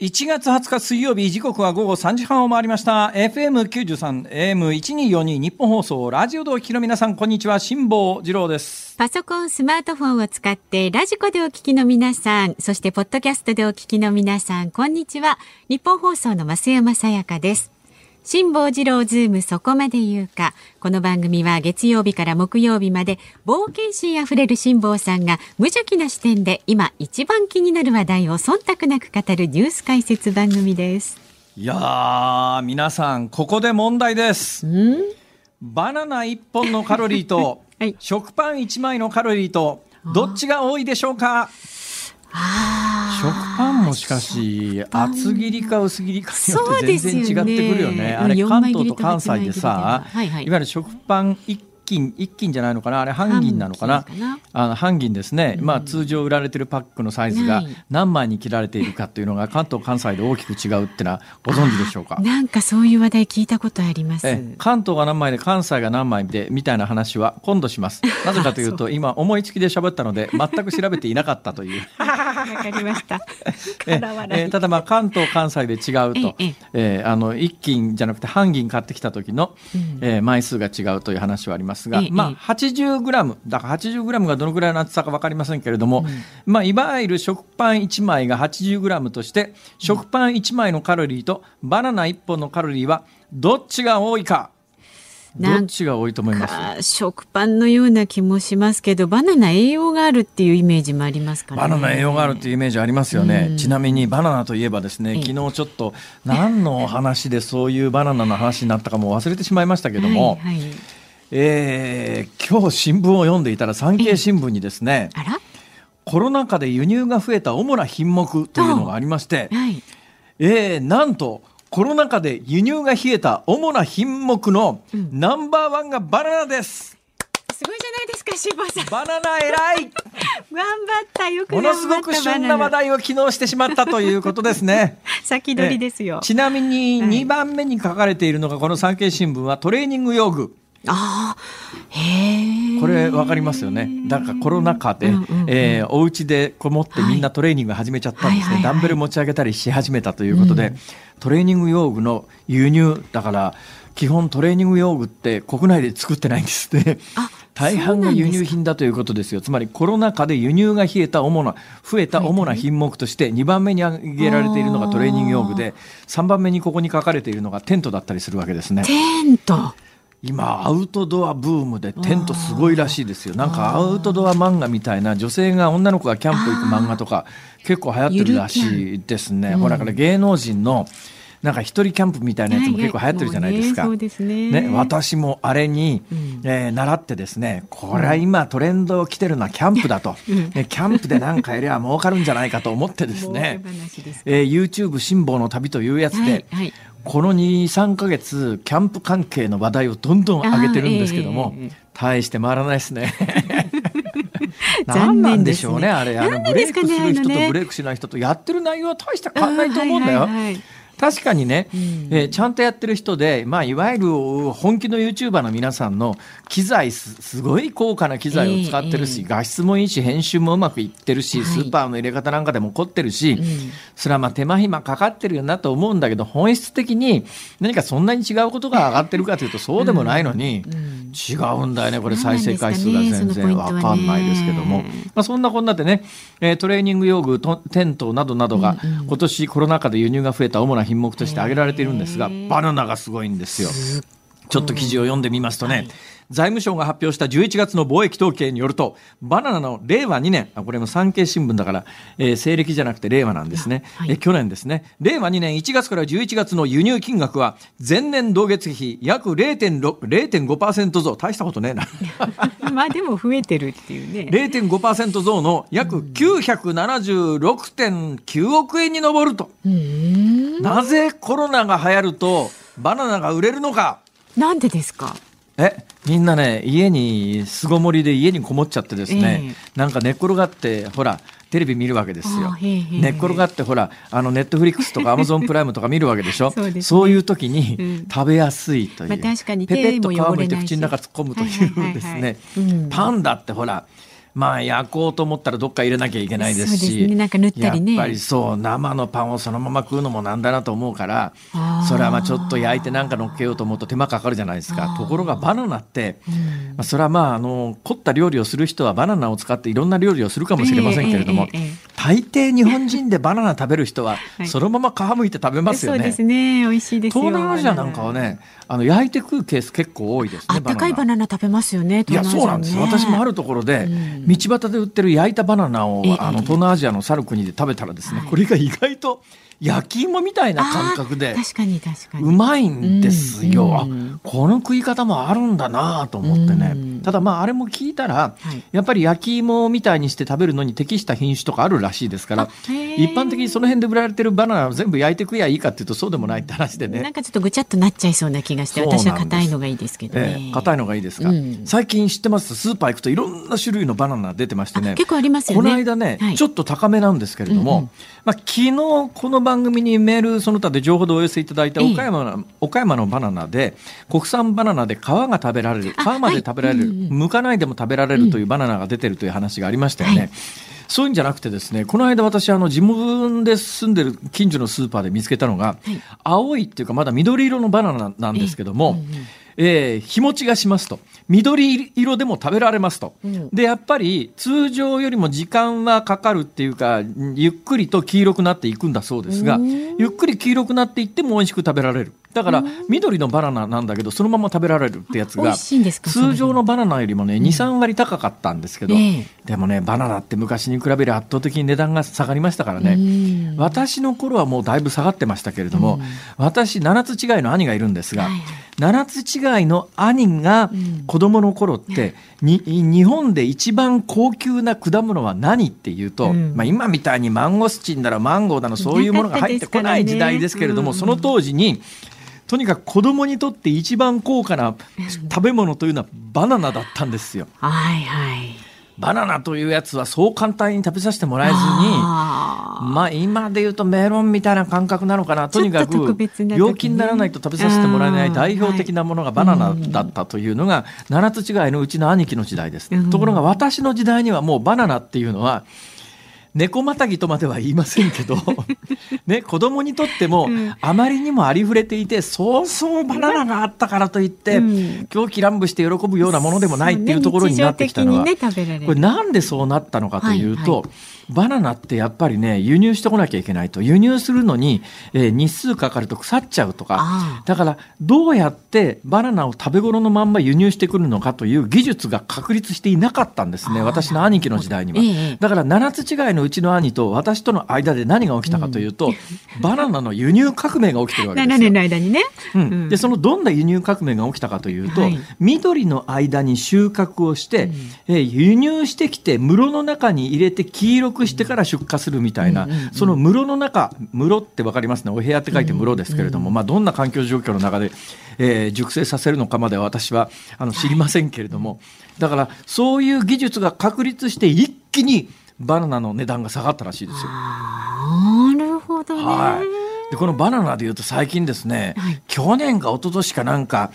1月20日水曜日時刻は午後3時半を回りました FM93 AM1242 ニッポン放送ラジオでお聞きの皆さんこんにちは辛坊治郎ですパソコン、スマートフォンを使ってラジコでお聞きの皆さん、そしてポッドキャストでお聞きの皆さん、こんにちは。ニッポン放送の増山さやかです。辛坊治郎ズームそこまで言うか。この番組は月曜日から木曜日まで冒険心あふれる辛坊さんが無邪気な視点で今一番気になる話題を忖度なく語るニュース解説番組です。いやー皆さんここで問題ですん？バナナ1本のカロリーと、はい食パン1枚のカロリーとどっちが多いでしょうか？あ食パンもしかし厚切りか薄切りかによって全然違ってくるよね。あれ4関東と関西でさ、ははいはい。いわゆる食パン一斤一斤じゃないのかな？あれ半銀なのかな？あの半銀ですね、まあ通常売られてるパックのサイズがはい。何枚に切られているかというのが関東関西で大きく違うってのはご存知でしょうか？なんかそういう話題聞いたことあります。え関東が何枚で関西が何枚でみたいな話は今度します。なぜかというと今思いつきで喋ったので全く調べていなかったという。わかりました。ええ。ーただまあ関東関西で違うと、えええーあの一斤じゃなくて半銀買ってきた時の、えー枚数が違うという話はありますが、ええまあ80グラムだから80グラムがどのぐらいの厚さか分かりませんけれども、まあいわゆる食パン1枚が80グラムとして食パン1枚のカロリーとバナナ1本のカロリーはどっちが多いか。どっちが多いと思います？か食パンのような気もしますけどバナナ栄養があるっていうイメージもありますから、ね、バナナ栄養があるというイメージありますよね、ちなみにバナナといえばですねええ。昨日ちょっと何の話でそういうバナナの話になったかも忘れてしまいましたけども、はいはい、えー今日新聞を読んでいたら産経新聞にですねコロナ禍で輸入が増えた主な品目というのがありまして、はい。えーなんとコロナ禍で輸入が冷えた主な品目のナンバーワンがバナナです。すごいじゃないですか辛坊さん。バナナ偉い。頑張ったよくものすごく旬な話題を昨日してしまったということですね。先取りですよ、ちなみにはい。2番目に書かれているのがこの産経新聞はトレーニング用具。ああへえこれわかりますよね。だからコロナ禍で、うんうんうんえーお家でこもってみんなトレーニング始めちゃったんですね。はいはいはいダンベル持ち上げたりし始めたということで、うんトレーニング用具の輸入だから基本トレーニング用具って国内で作ってないんですね。あ大半が輸入品だということですよ。つまりコロナ禍で輸入が冷えた主な増えた主な品目として2番目に挙げられているのがトレーニング用具で3番目にここに書かれているのがテントだったりするわけですね。テント今アウトドアブームでテントすごいらしいですよ。なんかアウトドア漫画みたいな女性が女の子がキャンプ行く漫画とか結構流行ってるらしいですね、ほらだから芸能人のなんか一人キャンプみたいなやつも結構流行ってるじゃないですか。ねね。ね、私もあれに、ん。えー習ってですねこれは今トレンド来てるのはキャンプだと、ね、キャンプで何かやりゃ儲かるんじゃないかと思ってですね すか。えー YouTube 辛抱の旅というやつで、はいはいこの23か月キャンプ関係の話題をどんどん上げてるんですけども、ええええ。大して回らないですね。残 何なん念でしょうねあれ。あのブレイクする人とブレイクしない人とやってる内容は大した変わらないと思うんだよ。確かにね、うん。えーちゃんとやってる人で、まあ、いわゆる本気の YouTuber の皆さんの機材すすごい高価な機材を使ってるし、ええ。画質もいいし編集もうまくいってるし、はい。スーパーの入れ方なんかでも凝ってるし、ん。それはまあ手間暇かかってるよなと思うんだけど本質的に何かそんなに違うことが上がってるかというとそうでもないのに、うん。違うんだよねこれ再生回数が全然。わかんないですけども、ねまあ、そんなこんなでね、えートレーニング用具とテントなどなどが今年コロナ禍で輸入が増えた主な品目として挙げられているんですがバナナがすごいんですよ。ちょっと記事を読んでみますとね、財務省が発表した11月の貿易統計によると、バナナの令和2年、あこれも産経新聞だから、えー、西暦じゃなくて令和なんですね、はい、え去年ですね。令和2年1月から11月の輸入金額は、前年同月比約0.5%増、大したことねえな。まあでも増えてるっていうね。0.5%増の約976.9億円に上ると。なぜコロナが流行るとバナナが売れるのか。なんでですか？えみんなね家に巣ごもりで家にこもっちゃってですね、えー、なんか寝っ転がってほらテレビ見るわけですよ。寝っ転がってほらあのネットフリックスとか アマゾンプライムとか見るわけでしょ？そう、ね,、そういう時に食べやすいという、まあ、確かにペペッと皮むいて口の中突っ込むというですね。パンダってほらまあ焼こうと思ったらどっか入れなきゃいけないですし、ね、なんか塗ったりね。やっぱりそう生のパンをそのまま食うのもなんだなと思うからそれはまあちょっと焼いてなんか乗っけようと思うと手間かかるじゃないですか。ところがバナナって、うん、まあ、それはまああの凝った料理をする人はバナナを使っていろんな料理をするかもしれませんけれども、えーえーえー、大抵日本人でバナナ食べる人は そのまま皮むいて食べますよね。そうですね。美味しいです東南アジアなんかはねあの焼いて食うケース結構多いですね。あったかいバナナ。食べますよね。いやそうなんです。私もあるところで、道端で売ってる焼いたバナナを、あの東南アジアの去る国で食べたらですね、これが意外と焼き芋みたいな感覚で確かに確かに。うまいんですよ、うんうん、この食い方もあるんだなと思ってね、うん、ただまああれも聞いたら、はい、やっぱり焼き芋みたいにして食べるのに適した品種とかあるらしいですから一般的にその辺で売られてるバナナを全部焼いて食えばいいかっていうとそうでもないって話でね。なんかちょっとぐちゃっとなっちゃいそうな気がして私は硬いのがいいですけどね。硬、えー、いのがいいですが、最近知ってます？スーパー行くといろんな種類のバナナ出てましてね。結構ありますよねこの間ね、はい、ちょっと高めなんですけれども、うんうん、まあ、昨日この番組にメールその他で情報でお寄せいただいた岡山の,、岡山のバナナで国産バナナで皮が食べられる皮まで食べられる、剥かないでも食べられるというバナナが出てるという話がありましたよね。はい。そういうんじゃなくてですね、この間私、あの、自分で住んでる近所のスーパーで見つけたのが、はい、青いっていうかまだ緑色のバナナなんですけども、えー、日持ちがしますと。緑色でも食べられますと。うん、で、やっぱり通常よりも時間はかかるっていうか、ゆっくりと黄色くなっていくんだそうですが、ゆっくり黄色くなっていっても美味しく食べられる。だから緑のバナナなんだけどそのまま食べられるってやつが通常のバナナよりもね23割高かったんですけど、でもねバナナって昔に比べる圧倒的に値段が下がりましたからね。私の頃はもうだいぶ下がってましたけれども、私7つ違いの兄がいるんですが、7つ違いの兄が子供の頃って、に日本で一番高級な果物は何っていうと、まあ、今みたいにマンゴスチンだらマンゴーだのそういうものが入ってこない時代ですけれども、その当時にとにかく子供にとって一番高価な食べ物というのはバナナだったんですよ。はいはい。バナナというやつはそう簡単に食べさせてもらえずにまあ今で言うとメロンみたいな感覚なのかな。とにかく病気にならないと食べさせてもらえない代表的なものがバナナだったというのが7つ違いのうちの兄貴の時代です。ところが私の時代にはもうバナナっていうのは猫またぎとまでは言いませんけど ね、子供にとってもあまりにもありふれていて、そうそうバナナがあったからといって、うん、狂気乱舞して喜ぶようなものでもないっていうところになってきたのは、ねね、これなんでそうなったのかというと、はいはいバナナってやっぱりね輸入してこなきゃいけないと。輸入するのに、えー、日数かかると腐っちゃうとか。だからどうやってバナナを食べ頃のまんま輸入してくるのかという技術が確立していなかったんですね。私の兄貴の時代には、ええ、だから7つ違いのうちの兄と私との間で何が起きたかというと、うん、バナナの輸入革命が起きてるわけですよ。7年の間にね、うん、でそのどんな輸入革命が起きたかというと、はい、緑の間に収穫をして、うん、えー、輸入してきて室の中に入れて黄色くしてから出荷するみたいな、その室の中室って分かりますね。お部屋って書いて室ですけれども、まあ、どんな環境状況の中で、えー、熟成させるのかまでは私はあの知りませんけれども、だからそういう技術が確立して一気にバナナの値段が下がったらしいですよ。なるほど、ね、はい、でこのバナナでいうと最近ですね、はい、去年か一昨年かなんか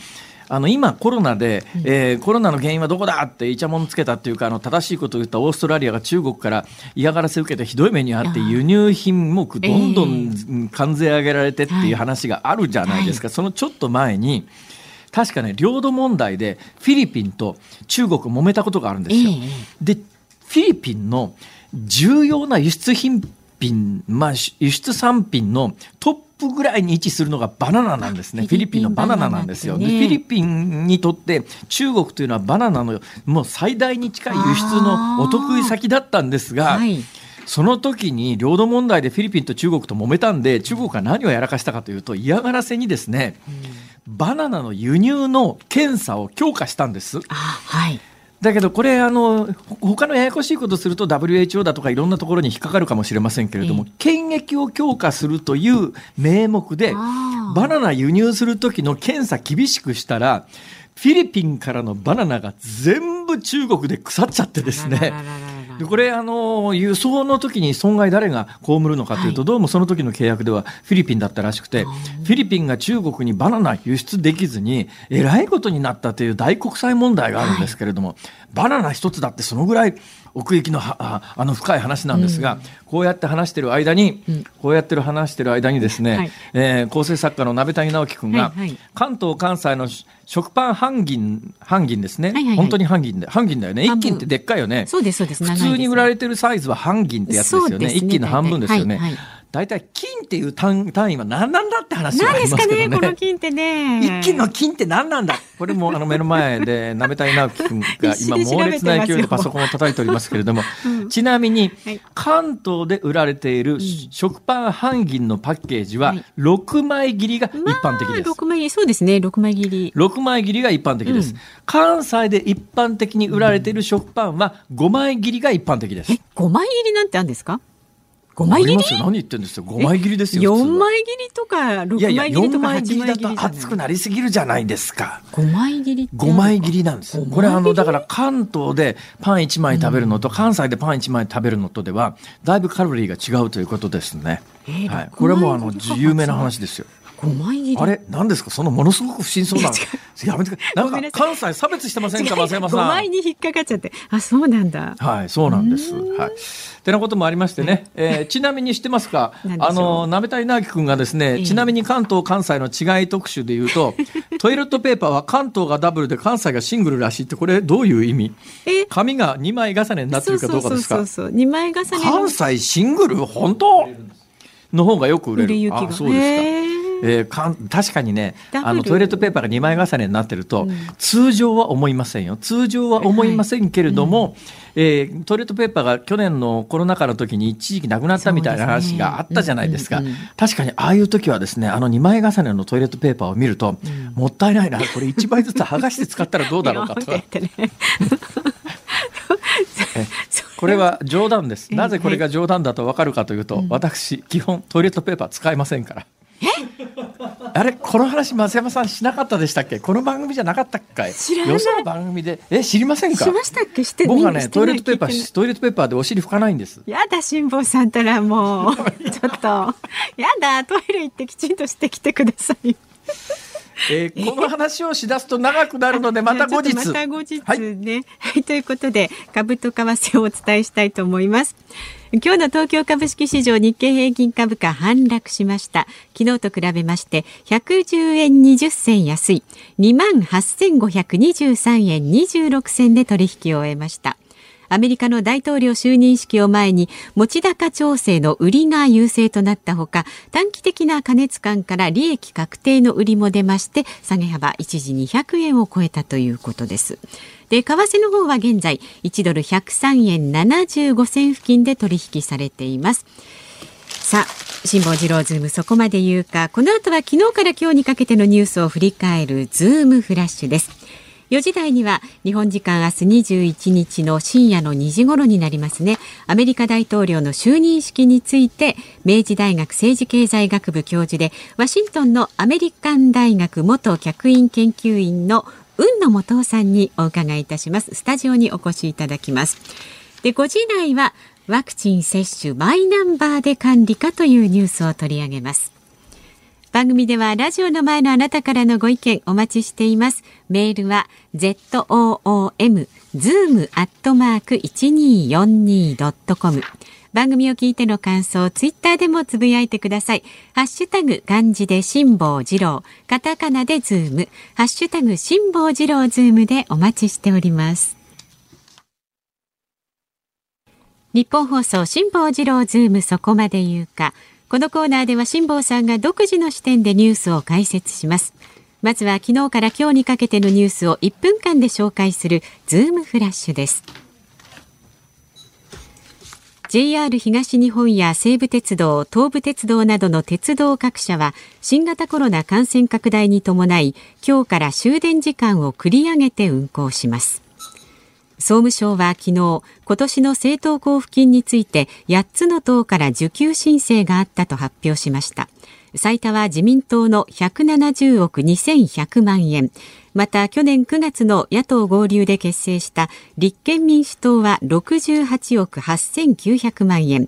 あの今コロナで、えー、コロナの原因はどこだってイチャモンつけたっていうかあの正しいことを言ったオーストラリアが中国から嫌がらせを受けてひどい目にあって輸入品目どんどん関税上げられてっていう話があるじゃないですか、はい、そのちょっと前に確かね領土問題でフィリピンと中国揉めたことがあるんですよ。でフィリピンの重要な輸出品品、まあ、輸出産品のトップぐらいに位置するのがバナナなんですね。フィリピンのバナナなんですよ。ね、フィリピンにとって中国というのはバナナのもう最大に近い輸出のお得意先だったんですが、はい、その時に領土問題でフィリピンと中国と揉めたんで中国が何をやらかしたかというと嫌がらせにですね、うん、バナナの輸入の検査を強化したんです。はいだけどこれあの他のややこしいことすると WHO だとかいろんなところに引っかかるかもしれませんけれども、検疫を強化するという名目でバナナ輸入する時の検査厳しくしたらフィリピンからのバナナが全部中国で腐っちゃってですね。でこれあの輸送の時に損害誰が被るのかというと、はい、どうもその時の契約ではフィリピンだったらしくてフィリピンが中国にバナナ輸出できずにえらいことになったという大国際問題があるんですけれども、はい、バナナ一つだってそのぐらい奥行きの あの深い話なんですが、うん、こうやって話してる間に、うん、こうやってる話してる間にですね、はい、えー、構成作家の鍋谷直樹君が、はいはい、関東関西の食パン半銀半銀ですね、はいはいはい、本当に半銀で半銀だよね。一斤ってでっかいよね。そうですそうです。普通に売られてるサイズは半銀ってやつですよね。一、ね、斤の半分ですよね、はいはい大体金っていう単単位は何なんだって話がありますけどね。何ですかね、この金ってね。一斤の金って何なんだ？これもあの目の前でなめたい直樹君が今猛烈な勢いでパソコンを叩いておりますけれども、うん、ちなみに、関東で売られている食パン半銀のパッケージは6枚切りが一般的です。まあ、6枚切りそうですね、6枚切り。6枚切りが一般的です。うん、関西で一般的に売られている食パンは5枚切りが一般的です。え、5枚切りなんてあるんですか？5枚切り？何言ってんですよ。5枚切りですよ4枚切りとか6枚切りとか8枚切りだと熱くなりすぎるじゃないですか。5枚切り5枚切りなんですこれあのだから関東でパン1枚食べるのと、関西でパン1枚食べるのとではだいぶカロリーが違うということですね、えー、はい、これもあの有名な話ですよ5枚切り。あれ？何ですか？そのものすごく不審そうな。やめてなんか関西差別してませんか？増山さん。5枚に引っかかっちゃって。あそうなんだ。はいそうなんです。はい。てなこともありましてね、えー、ちなみに知ってますか？あの鍋谷直樹君がですね、ちなみに関東関西の違い特集で言うと トイレットペーパーは関東がダブルで関西がシングルらしいってこれどういう意味？紙が2枚重ねになってるかどうかですか？そうそうそう2枚重ね関西シングル？本当？の方がよく売れる。あそうですかえー、か確かにねあのトイレットペーパーが2枚重ねになってると、うん、通常は思いませんよ。通常は思いませんけれども、はい。うん、えー、トイレットペーパーが去年のコロナ禍の時に一時期なくなったみたいな話があったじゃないですか、確かにああいう時はですねあの2枚重ねのトイレットペーパーを見ると、うん、もったいないなこれ1枚ずつ剥がして使ったらどうだろうかと。これは冗談です。なぜこれが冗談だとわかるかというと、私基本トイレットペーパー使いませんから。あれこの話松山さんしなかったでしたっけ？この番組じゃなかったっけ知らない。よその番組で？え知りませんか？しましたっけ？して僕はねトイレットペーパートイレットペーパーでお尻拭かないんです。やだ辛坊さんたらもうちょっとやだトイレ行ってきちんとしてきてくださいえー、この話をしだすと長くなるので また後日。また後日ね、はい、はい、ということで株と為替をお伝えしたいと思います。今日の東京株式市場日経平均株価反落しました。昨日と比べまして110円20銭安い28,523円26銭で取引を終えました。アメリカの大統領就任式を前に持ち高調整の売りが優勢となったほか短期的な過熱感から利益確定の売りも出まして下げ幅一時200円を超えたということです。で為替の方は現在1ドル103円75銭付近で取引されています。さあ辛坊治郎ズームそこまで言うか。この後は昨日から今日にかけてのニュースを振り返るズームフラッシュです。4時台には日本時間明日21日の深夜の2時頃になりますね。アメリカ大統領の就任式について明治大学政治経済学部教授でワシントンのアメリカン大学元客員研究員の雲野元夫さんにお伺いいたします。スタジオにお越しいただきます。で5時台はワクチン接種マイナンバーで管理かというニュースを取り上げます。番組ではラジオの前のあなたからのご意見お待ちしていますメールは zoom zoom アットマーク 1242.com 番組を聞いての感想、ツイッターでもつぶやいてください。ハッシュタグ、漢字で辛坊治郎、カタカナでズーム、ハッシュタグ、辛坊治郎ズームでお待ちしております。ニッポン放送辛坊治郎ズームそこまで言うか。このコーナーでは辛坊さんが独自の視点でニュースを解説します。まずは昨日から今日にかけてのニュースを1分間で紹介するズームフラッシュです。JR 東日本や西武鉄道、東武鉄道などの鉄道各社は新型コロナ感染拡大に伴い今日から終電時間を繰り上げて運行します。総務省は昨日今年の政党交付金について8つの党から受給申請があったと発表しました。最多は自民党の170億2100万円。また去年9月の野党合流で結成した立憲民主党は68億8900万円。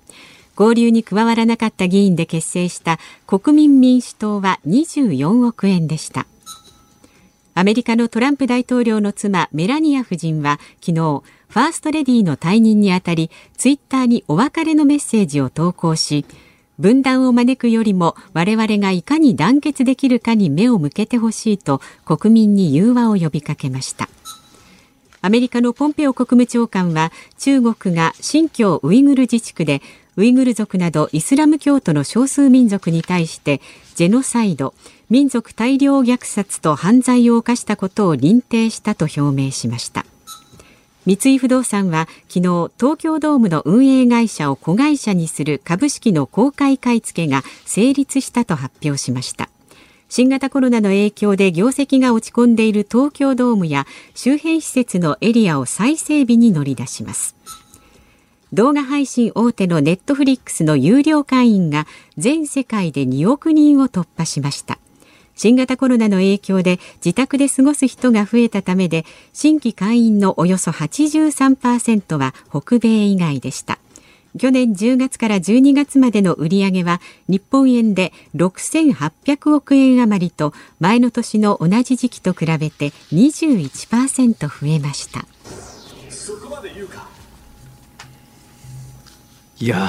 合流に加わらなかった議員で結成した国民民主党は24億円でした。アメリカのトランプ大統領の妻メラニア夫人は昨日ファーストレディーの退任にあたりツイッターにお別れのメッセージを投稿し分断を招くよりも我々がいかに団結できるかに目を向けてほしいと国民に融和を呼びかけました。アメリカのポンペオ国務長官は中国が新疆ウイグル自治区でウイグル族などイスラム教徒の少数民族に対してジェノサイド民族大量虐殺と犯罪を犯したことを認定したと表明しました。三井不動産は昨日東京ドームの運営会社を子会社にする株式の公開買い付けが成立したと発表しました。新型コロナの影響で業績が落ち込んでいる東京ドームや周辺施設のエリアを再整備に乗り出します。動画配信大手のネットフリックスの有料会員が全世界で2億人を突破しました。新型コロナの影響で自宅で過ごす人が増えたためで新規会員のおよそ83%は北米以外でした。去年10月から12月までの売上は日本円で6800億円余りと前の年の同じ時期と比べて21%増えました。いや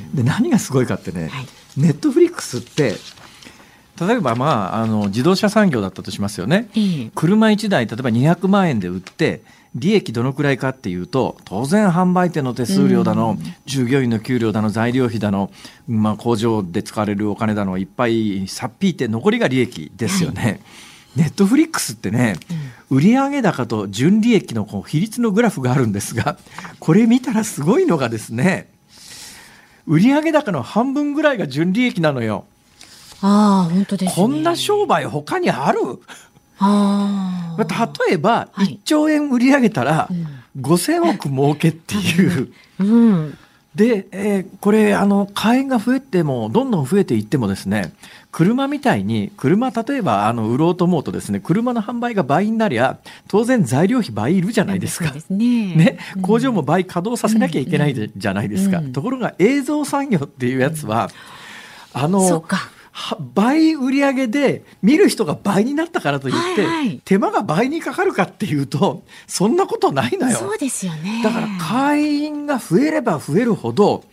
で何がすごいかってね、はい、ネットフリックスって例えば、まあ、あの自動車産業だったとしますよね、車1台例えば200万円で売って利益どのくらいかっていうと当然販売店の手数料だの、うん、従業員の給料だの材料費だの、まあ、工場で使われるお金だのいっぱいさっぴいて残りが利益ですよね。はい。ネットフリックスってね、うん、売上高と純利益のこう比率のグラフがあるんですがこれ見たらすごいのがですね売上高の半分ぐらいが純利益なのよ。あ本当です、ね、こんな商売他にある？あ例えば1兆円売り上げたら5,000億儲けっていう。うん。で、えー、これあの会員が増えてもどんどん増えていってもですね車みたいに車例えばあの売ろうと思うとですね車の販売が倍になりゃ当然材料費倍いるじゃないですか。すね、ね、工場も倍稼働させなきゃいけないじゃないですか。ところが映像産業っていうやつは、あの倍売り上げで見る人が倍になったからといって、はいはい、手間が倍にかかるかっていうとそんなことないのよ。そうですよね。だから会員が増えれば増えるほど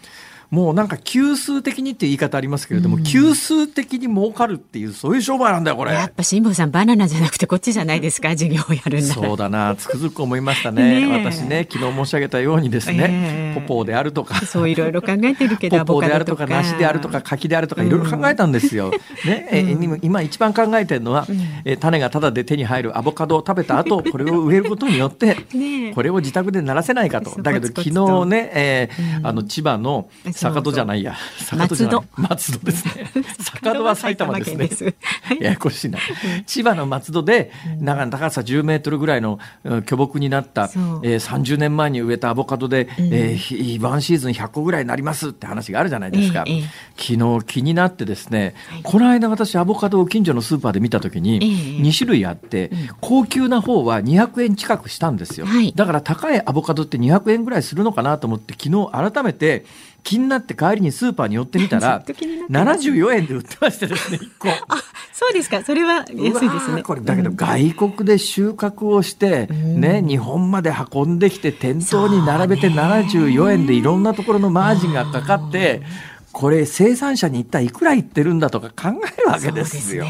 もうなんか級数的にって言い方ありますけれども、うん、級数的に儲かるっていうそういう商売なんだよこれ。やっぱ辛坊さんバナナじゃなくてこっちじゃないですか 授業をやるんだそうだなつくづく思いましたね。ね私ね昨日申し上げたようにですね、えー、ポポーであるとか。そういろいろ考えてるけど ポポーであるとか梨であるとか柿であるとかいろいろ考えたんですよ、うん、ね、え今一番考えてるのは、うん、え種がただで手に入るアボカドを食べた後 これを植えることによってね、これを自宅で鳴らせないかと。だけど昨日ね、えー、あの千葉の坂戸じゃないや。坂戸じゃない。松戸。ですね。坂戸は埼玉ですね。ややこしいな。千葉の松戸で長高さ10メートルぐらいの巨木になった、えー、30年前に植えたアボカドで、うん、えー、ワンシーズン100個ぐらいになりますって話があるじゃないですか、えー、昨日気になってですね、はい、この間私アボカドを近所のスーパーで見た時に2種類あって、高級な方は200円近くしたんですよ、はい、だから高いアボカドって200円ぐらいするのかなと思って昨日改めて気になって帰りにスーパーに寄ってみたら 74円で売ってましてですね 1個。あそうですかそれは安いですね。これだけど外国で収穫をして、ね、日本まで運んできて店頭に並べて74円でいろんなところのマージンがかかって。これ生産者に一体いくらいってるんだとか考えるわけですよ。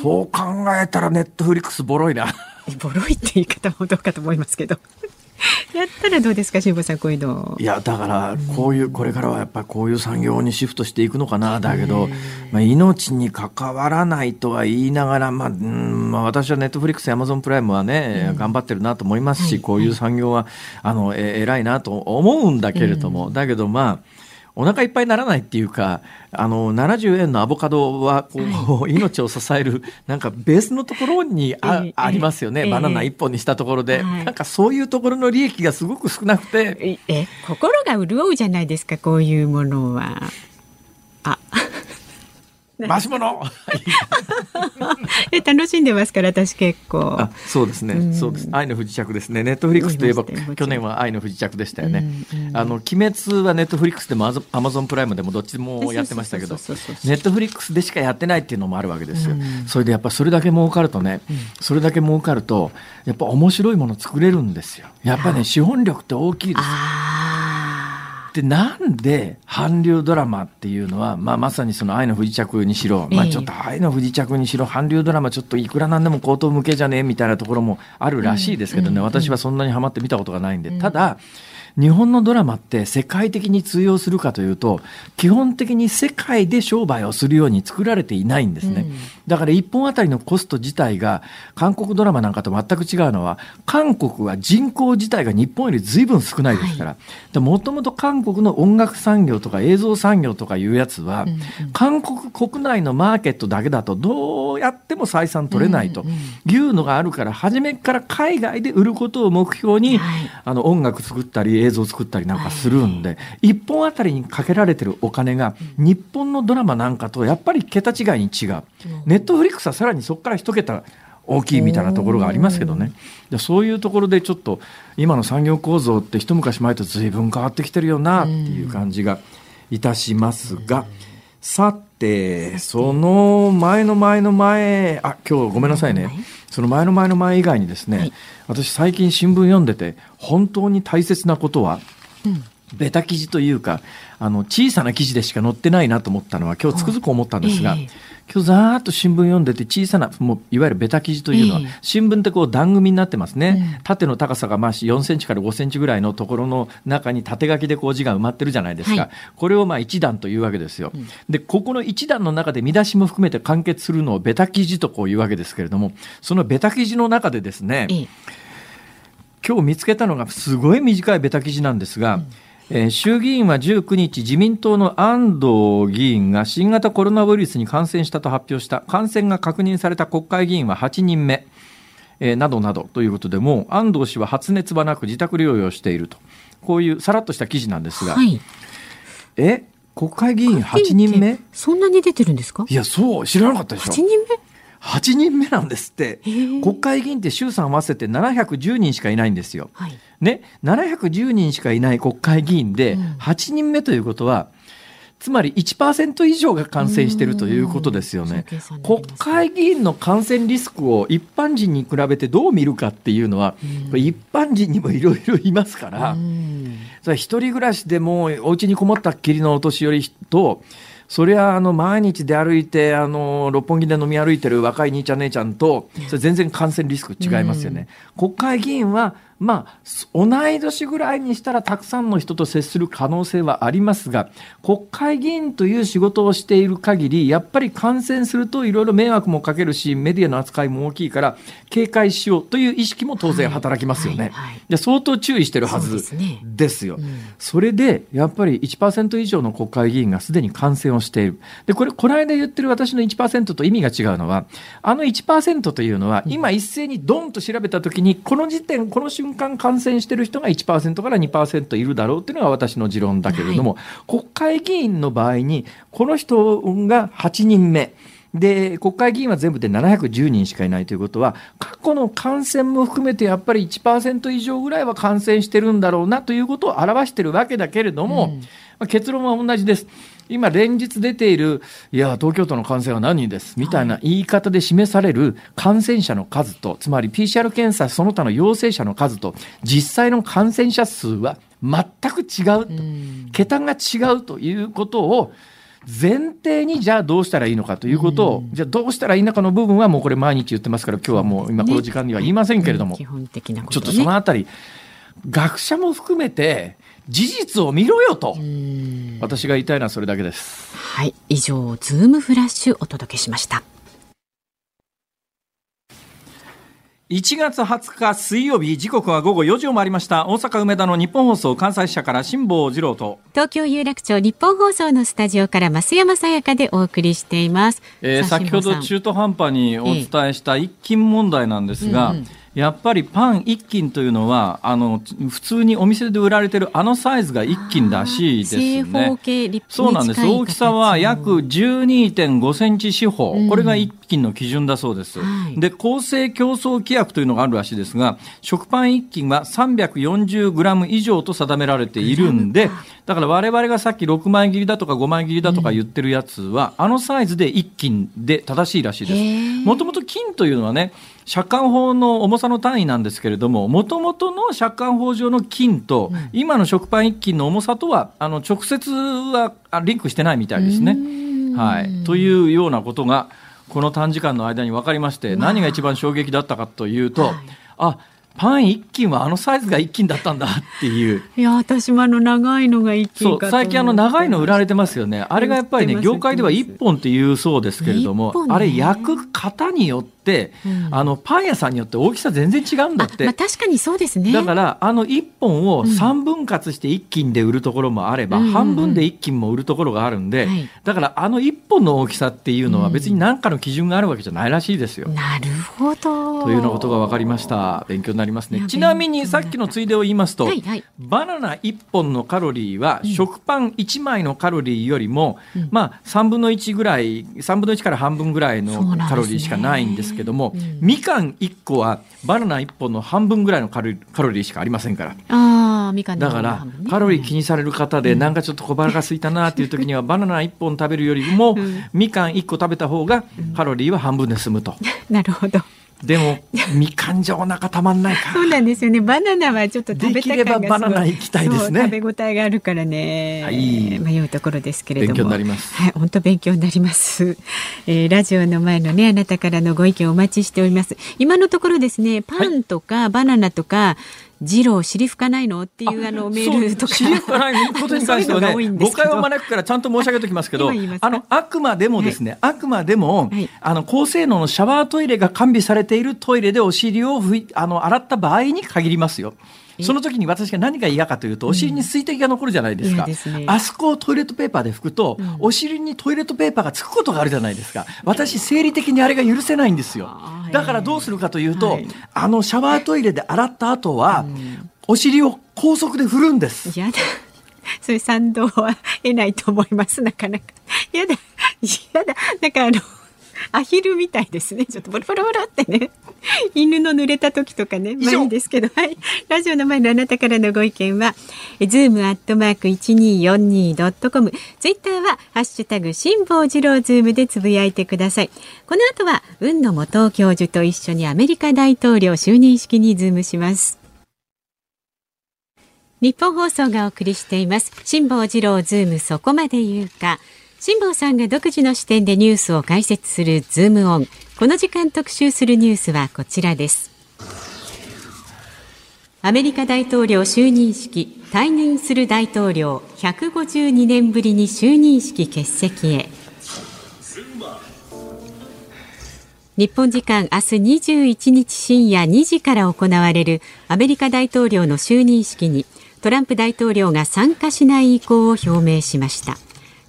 そう考えたらネットフリックスボロいな。ボロいって言い方もどうかと思いますけど。やったらどうですか、辛坊さん、こういうの。いや、だから、こういう、これからはやっぱりこういう産業にシフトしていくのかな、だけど、まあ、命に関わらないとは言いながら、まあ、うんまあ、私はネットフリックス、アマゾンプライムはね、頑張ってるなと思いますし、こういう産業は、あの、え、偉いなと思うんだけれども、だけど、まあ、お腹いっぱいにならないっていうか、あの、70円のアボカドは、こう、はい、命を支える、なんかベースのところにあえー、ありますよね。バナナ一本にしたところで、なんかそういうところの利益がすごく少なくて。え、心が潤うじゃないですか、こういうものは。あ。回し物。え楽しんでますから私結構。あそうですね、うん、そうです。愛の不時着ですね。ネットフリックスといえば去年は愛の不時着でしたよね、うんうん、あの鬼滅はネットフリックスでもアマゾンプライムでもどっちもやってましたけどネットフリックスでしかやってないっていうのもあるわけですよ、うん、それでやっぱそれだけ儲かるとね、それだけ儲かるとやっぱ面白いもの作れるんですよ。やっぱね資本力って大きいですでなんで韓流ドラマっていうのは、まあ、まさにその愛の不時着にしろ、まあ、ちょっと愛の不時着にしろ韓流ドラマちょっといくらなんでも口頭向けじゃねえみたいなところもあるらしいですけどね、私はそんなにハマって見たことがないんで、ただ日本のドラマって世界的に通用するかというと基本的に世界で商売をするように作られていないんですね、うん、だから1本あたりのコスト自体が韓国ドラマなんかと全く違うのは韓国は人口自体が日本より随分少ないですからもともと韓国の音楽産業とか映像産業とかいうやつは、うんうん、韓国国内のマーケットだけだとどうやっても採算取れないというのがあるから初めから海外で売ることを目標に、はい、あの音楽作ったり映像を作ったりなんかするんで、1本あたりにかけられてるお金が、日本のドラマなんかとやっぱり桁違いに違う。ネットフリックスはさらにそこから一桁大きいみたいなところがありますけどね。そういうところでちょっと今の産業構造って一昔前と随分変わってきてるよなっていう感じがいたしますが、さて、その前の前の前、あ、今日ごめんなさいね。その前の前の前以外にですね、はい、私最近新聞読んでて本当に大切なことは、うん、ベタ記事というかあの小さな記事でしか載ってないなと思ったのは今日つくづく思ったんですが、えー、今日ざーっと新聞読んでて小さなもういわゆるベタ記事というのは、えー、新聞ってこう段組になってますね、うん、縦の高さがまあ4センチから5センチぐらいのところの中に縦書きでこう字が埋まってるじゃないですか、はい、これをまあ1段というわけですよ、うん、でここの1段の中で見出しも含めて完結するのをベタ記事とこういうわけですけれどもそのベタ記事の中でですね、えー、今日見つけたのがすごい短いベタ記事なんですが、うんえー、衆議院は19日、自民党の安藤議員が新型コロナウイルスに感染したと発表した、感染が確認された国会議員は8人目、えー、などなどということで、もう安藤氏は発熱はなく自宅療養していると、こういうさらっとした記事なんですが、はい、え国会議員8人目？そんなに出てるんですか？いや、そう、知らなかったでしょ。8人目？8人目なんですって、国会議員って衆参合わせて710人しかいないんですよ。はい、ね、710人しかいない国会議員で8人目ということは、つまり1%以上が感染しているということですよね。国会議員の感染リスクを一般人に比べてどう見るかっていうのは、一般人にもいろいろいますから、それ一人暮らしでもお家にこもったっきりのお年寄りと、それはあの毎日で歩いてあの六本木で飲み歩いてる若い兄ちゃん姉ちゃんとそれ全然感染リスク違いますよね。国会議員はまあ、同い年ぐらいにしたらたくさんの人と接する可能性はありますが、国会議員という仕事をしている限り、やっぱり感染するといろいろ迷惑もかけるし、メディアの扱いも大きいから、警戒しようという意識も当然働きますよね。はいはいはい、相当注意してるはずですよ。そ、ねうん、それで、やっぱり1%以上の国会議員がすでに感染をしている。で、これ、この間言ってる私の1%と意味が違うのは、あの1%というのは、今一斉にドンと調べたときに、この時点、この瞬瞬間感染している人が1%から2%いるだろうというのが私の持論だけれども、はい、国会議員の場合に、この人が8人目。で、国会議員は全部で710人しかいないということは、過去の感染も含めてやっぱり1%以上ぐらいは感染してるんだろうなということを表してるわけだけれども、うんまあ、結論は同じです。今連日出ている、いや、東京都の感染は何人です、みたいな言い方で示される感染者の数と、つまり PCR 検査その他の陽性者の数と、実際の感染者数は全く違うと、桁が違うということを、前提にじゃあどうしたらいいのかということを、じゃあどうしたらいいのかの部分はもうこれ毎日言ってますから今日はもう今この時間には言いませんけれども、基本的な、ね、ちょっとそのあたり。学者も含めて事実を見ろよと。私が言いたいのはそれだけです。はい。以上ズームフラッシュお届けしました。1月20日水曜日時刻は午後4時を回りました。大阪梅田の日本放送関西支社から辛坊治郎と。東京有楽町日本放送のスタジオから増山さやかでお送りしています、えー、先ほど中途半端にお伝えした一金問題なんですが、えーうんうんやっぱりパン1斤というのはあの普通にお店で売られてるあのサイズが1斤らしいですね。そうなんです。大きさは約12.5センチ四方、これが1斤の基準だそうです。はい、で、公正競争規約というのがあるらしいですが、食パン1斤は340グラム以上と定められているんで、だから我々がさっき6枚切りだとか5枚切りだとか言ってるやつは、うん、あのサイズで1斤で正しいらしいです。もともと金というのはね、借款法の重さの単位なんですけれども、もともとの借款法上の金と、うん、今の食パン1斤の重さとは、あの直接はリンクしてないみたいですね。はい、というようなことが、この短時間の間に分かりまして、何が一番衝撃だったかというと、はい、あパン一斤はあのサイズが一斤だったんだっていう。いや、私もあの長いのが一斤そう、最近あの長いの売られてますよね。あれがやっぱりね、業界では一本っていうそうですけれども、ね、あれ焼く型によって、うん、あのパン屋さんによって大きさ全然違うんだって。まあ、確かにそうですね。だからあの1本を3分割して1斤で売るところもあれば、うん、半分で1斤も売るところがあるんで、だからあの1本の大きさっていうのは別に何かの基準があるわけじゃないらしいですよ。なるほど。というようなことが分かりました。勉強になりますね。ちなみにさっきのついでを言いますと、はいはい、バナナ1本のカロリーは食パン1枚のカロリーよりも、うん、まあ3分の1ぐらい3分の1から半分ぐらいのカロリーしかないんですけども、みかん1個はバナナ1本の半分ぐらいのカロリーしかありませんから。あみかんだからカロリー気にされる方で、なんかちょっと小腹が空いたなっていう時には、バナナ1本食べるよりも、みかん1個食べた方がカロリーは半分で済むと。なるほど。でもみかんじゃお腹たまんないか。そうなんですよね。バナナはちょっと食べた感がバナナ行きたいですね。食べ応えがあるからね、はい、迷うところですけれども。勉強になります。はい本当勉強になります、えー、ラジオの前のねあなたからのご意見をお待ちしております。今のところですねパンとかバナナとか、はいジロー尻拭かないの？っていうあのメールとか。尻拭かないことに関してはね、誤解を招くからちゃんと申し上げておきますけど、あの、あくまでもですね、はい、あくまでも、はい、あの、高性能のシャワートイレが完備されているトイレでお尻を拭い、あの、洗った場合に限りますよ。その時に私が何が嫌かというと、お尻に水滴が残るじゃないですか。うんね、あそこをトイレットペーパーで拭くと、うん、お尻にトイレットペーパーがつくことがあるじゃないですか。私、生理的にあれが許せないんですよ。だからどうするかというと、はい、あのシャワートイレで洗った後は、お尻を高速で振るんです。やだ。そういう賛同は得ないと思います、なかなか。やだ。やだ。なんかあの、アヒルみたいですね。ちょっとボロボロボロってね。犬の濡れた時とかね。まあいいですけど。はい。ラジオの前のあなたからのご意見は、ズームアットマーク 1242.com。ツイッターは、ハッシュタグ、辛坊治郎ズームでつぶやいてください。この後は、海野素央教授と一緒にアメリカ大統領就任式にズームします。ニッポン放送がお送りしています。辛坊治郎ズームそこまで言うか。辛坊さんが独自の視点でニュースを解説するズームオン。この時間特集するニュースはこちらです。アメリカ大統領就任式、退任する大統領152年ぶりに就任式欠席へ。日本時間明日21日深夜2時から行われるアメリカ大統領の就任式にトランプ大統領が参加しない意向を表明しました。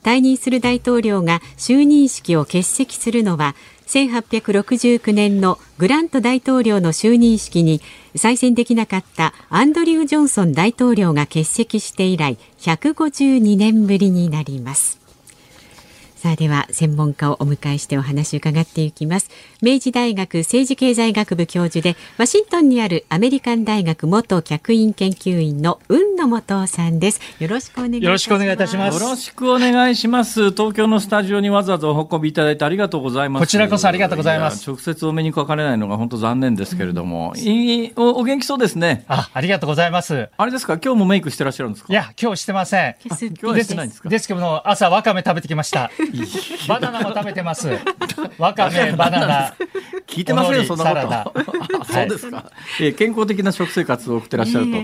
退任する大統領が就任式を欠席するのは1869年のグラント大統領の就任式に再選できなかったアンドリュー・ジョンソン大統領が欠席して以来152年ぶりになります。さあでは専門家をお迎えしてお話を伺っていきます。明治大学政治経済学部教授でワシントンにあるアメリカン大学元客員研究員の雲野元さんです。よろしくお願いよろしくお願いいたします。よろしくお願いします。東京のスタジオにわざわざお運びいただいてありがとうございます。こちらこそありがとうございます。直接お目にかかれないのが本当残念ですけれども、うん、いいおお元気そうですね。あありがとうございます。あれですか？今日もメイクしてらっしゃるんですか？いや今日してません。今日はしてないんですか？ですけど朝わかめ食べてきましたバナナも食べてます。わかめ、バナナ。聞いてますよ、そんなこと。そうですか、えー。健康的な食生活を送ってらっしゃると。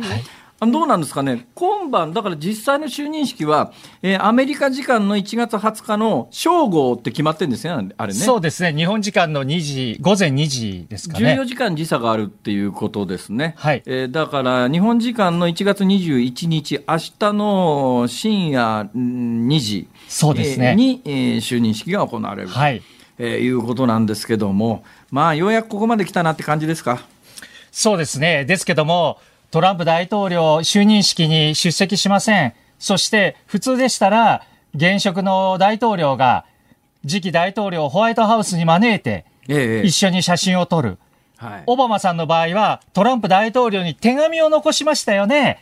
どうなんですかね、今晩、だから実際の就任式は、えー、アメリカ時間の1月20日の正午って決まってるんですよね、あれね。そうですね、日本時間の2時、午前2時ですかね。14時間時差があるっていうことですね。はい。えー、だから、日本時間の1月21日、明日の深夜2時そうですね、えー、に、えー、就任式が行われる、はいえー、いうことなんですけども、まあ、ようやくここまで来たなって感じですか？そうですね。ですけども、トランプ大統領就任式に出席しません。そして普通でしたら現職の大統領が次期大統領をホワイトハウスに招いて一緒に写真を撮る。はい、オバマさんの場合はトランプ大統領に手紙を残しましたよね。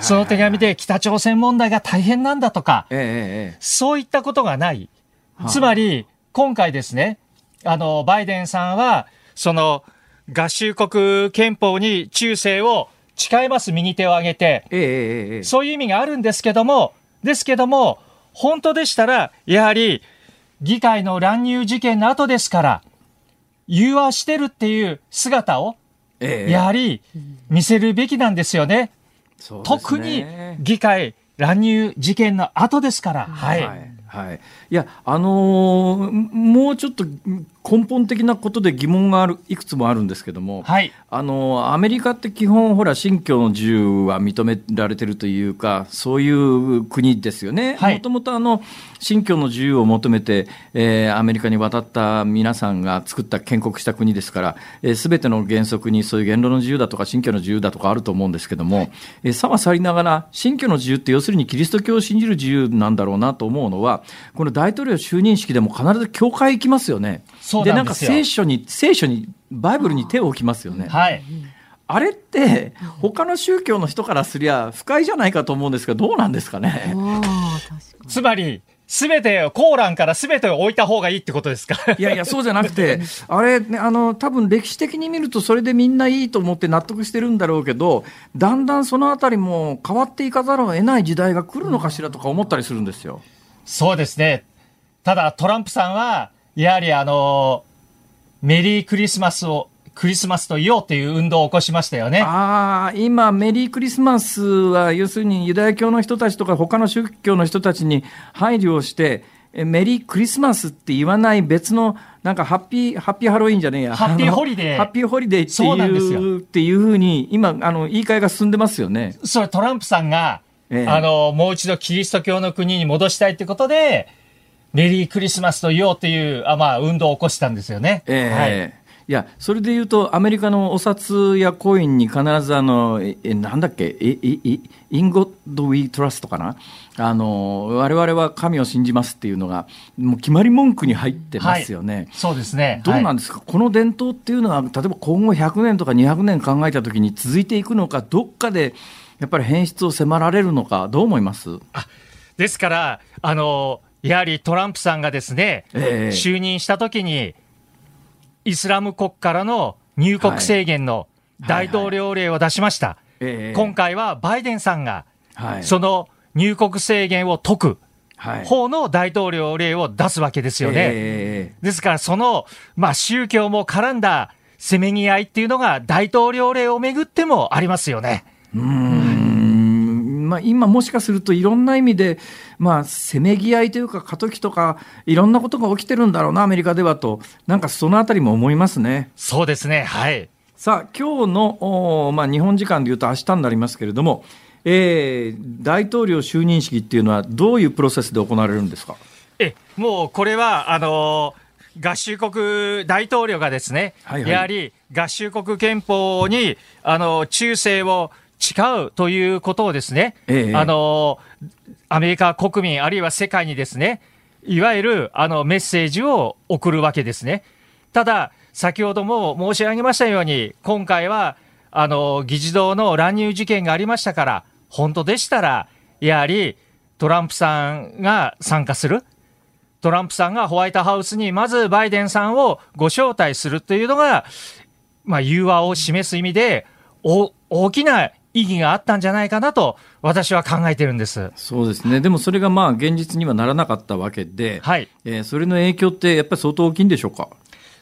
その手紙で北朝鮮問題が大変なんだとか、えそういったことがない。つまり、今回ですね、あの、バイデンさんは、その、合衆国憲法に忠誠を誓います、右手を上げて、ええそういう意味があるんですけども、ですけども、本当でしたら、やはり、議会の乱入事件の後ですから、融和してるっていう姿を、やはり見せるべきなんですよね。ね。特に議会乱入事件の後ですから。はい、はい。はい、いや、あのー、もうちょっと根本的なことで疑問があるいくつもあるんですけども、はい、あのアメリカって基本ほら信教の自由は認められてるというかそういう国ですよね。もともとあの信教の自由を求めて、えー、アメリカに渡った皆さんが作った建国した国ですから、す、え、べ、ての原則にそういう言論の自由だとか信教の自由だとかあると思うんですけども、えー、さはさりながら信教の自由って要するにキリスト教を信じる自由なんだろうなと思うのはこの大統領就任式でも必ず教会行きますよね。でなんか聖書に聖書にバイブルに手を置きますよね。はい。あれって他の宗教の人からすりゃ不快じゃないかと思うんですがどうなんですかね。つまりすべて、コーランからすべてを置いた方がいいってことですか？いやいや、そうじゃなくて、あれ、ね、あの、多分歴史的に見ると、それでみんないいと思って納得してるんだろうけど、だんだんそのあたりも変わっていかざるを得ない時代が来るのかしらとか思ったりするんですよ。そうですね。ただ、トランプさんは、やはりあの、メリークリスマスを、クリスマスと言おうという運動を起こしましたよね。ああ、今、メリークリスマスは、要するにユダヤ教の人たちとか、他の宗教の人たちに配慮をして、メリークリスマスって言わない別の、なんかハッピー、ハッピーハロウィンじゃねえや。ハッピーホリデー。ハッピーホリデーっていう、っていうふうに、今、あの、言い換えが進んでますよね。それトランプさんが、ええ、あの、もう一度キリスト教の国に戻したいってことで、メリークリスマスと言おうという、あまあ、運動を起こしたんですよね。えー、はい。いや、それで言うと、アメリカのお札やコインに必ずあの、え、なんだっけ、え、え、インゴッド・ウィー・トラストかな？あの、我々は神を信じますっていうのが、もう決まり文句に入ってますよね。はい、そうですね。どうなんですか、はい、この伝統っていうのは、例えば今後100年とか200年考えたときに続いていくのか、どっかでやっぱり変質を迫られるのか、どう思います？あですから、あの、やはりトランプさんがですね、えー、就任したときに、イスラム国からの入国制限の大統領令を出しました。今回はバイデンさんが、その入国制限を解く。方の大統領令を出すわけですよね。えー、ですから、その、まあ、宗教も絡んだせめぎ合いっていうのが大統領令をめぐってもありますよね。うんまあ、今もしかするといろんな意味で、まあ、せめぎ合いというか過渡期とかいろんなことが起きてるんだろうなアメリカではとなんかそのあたりも思いますね。そうですね。はい。さあ今日の、まあ、日本時間でいうと明日になりますけれども、えー、大統領就任式っていうのはどういうプロセスで行われるんですか？えもうこれはあの合衆国大統領がですね、はいはい、やはり合衆国憲法にあの忠誠を違うということをですね、ええ、あの、アメリカ国民、あるいは世界にですね、いわゆるあのメッセージを送るわけですね。ただ、先ほども申し上げましたように、今回はあの議事堂の乱入事件がありましたから、本当でしたら、やはりトランプさんが参加する。トランプさんがホワイトハウスにまずバイデンさんをご招待するというのが、まあ、融和を示す意味で、お大きな意義があったんじゃないかなと、私は考えてるんです。そうですね、でもそれがまあ現実にはならなかったわけで、はい。えー、それの影響って、やっぱり相当大きいんでしょうか？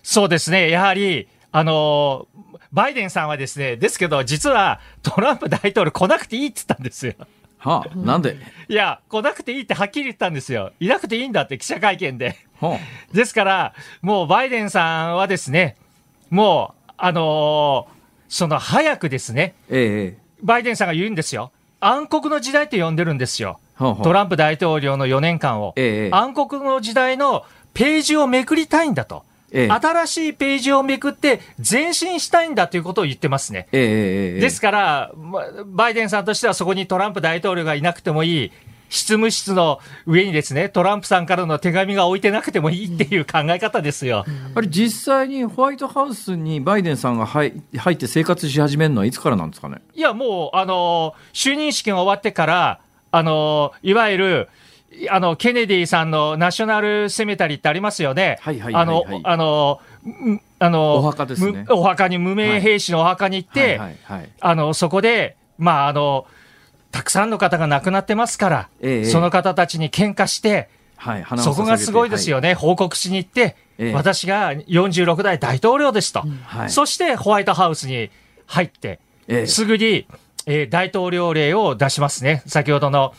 そうですね、やはり、あのバイデンさんはですね、ですけど、実はトランプ大統領来なくていいって言ったんですよ。はあ、なんで？いや、来なくていいってはっきり言ったんですよ。いなくていいんだって記者会見で。はあ、ですから、もうバイデンさんはですね、もう、あのー、その早くですね、ええ、バイデンさんが言うんですよ。暗黒の時代って呼んでるんですよ。トランプ大統領の4年間を、ええ、暗黒の時代のページをめくりたいんだと。ええ、新しいページをめくって前進したいんだということを言ってますね。え、ですから、バイデンさんとしてはそこにトランプ大統領がいなくてもいい、執務室の上にですね、トランプさんからの手紙が置いてなくてもいいっていう考え方ですよ。あれ、実際にホワイトハウスにバイデンさんが入って生活し始めるのはいつからなんですかね？いや、もう、あの、就任式が終わってから、あの、いわゆる、あの、ケネディさんのナショナルセメタリーってありますよね。はいはいはい、はい、あの、あの、あの、お墓ですね。お墓に無名兵士のお墓に行って、はいはいはい、あの、そこで、まあ、あの、たくさんの方が亡くなってますから、ええ、その方たちに喧嘩して、はい、そこがすごいですよね、はい、報告しに行って、え、私が46代大統領ですと、はい、そしてホワイトハウスに入って、すぐに、えー、大統領令を出しますね、先ほどの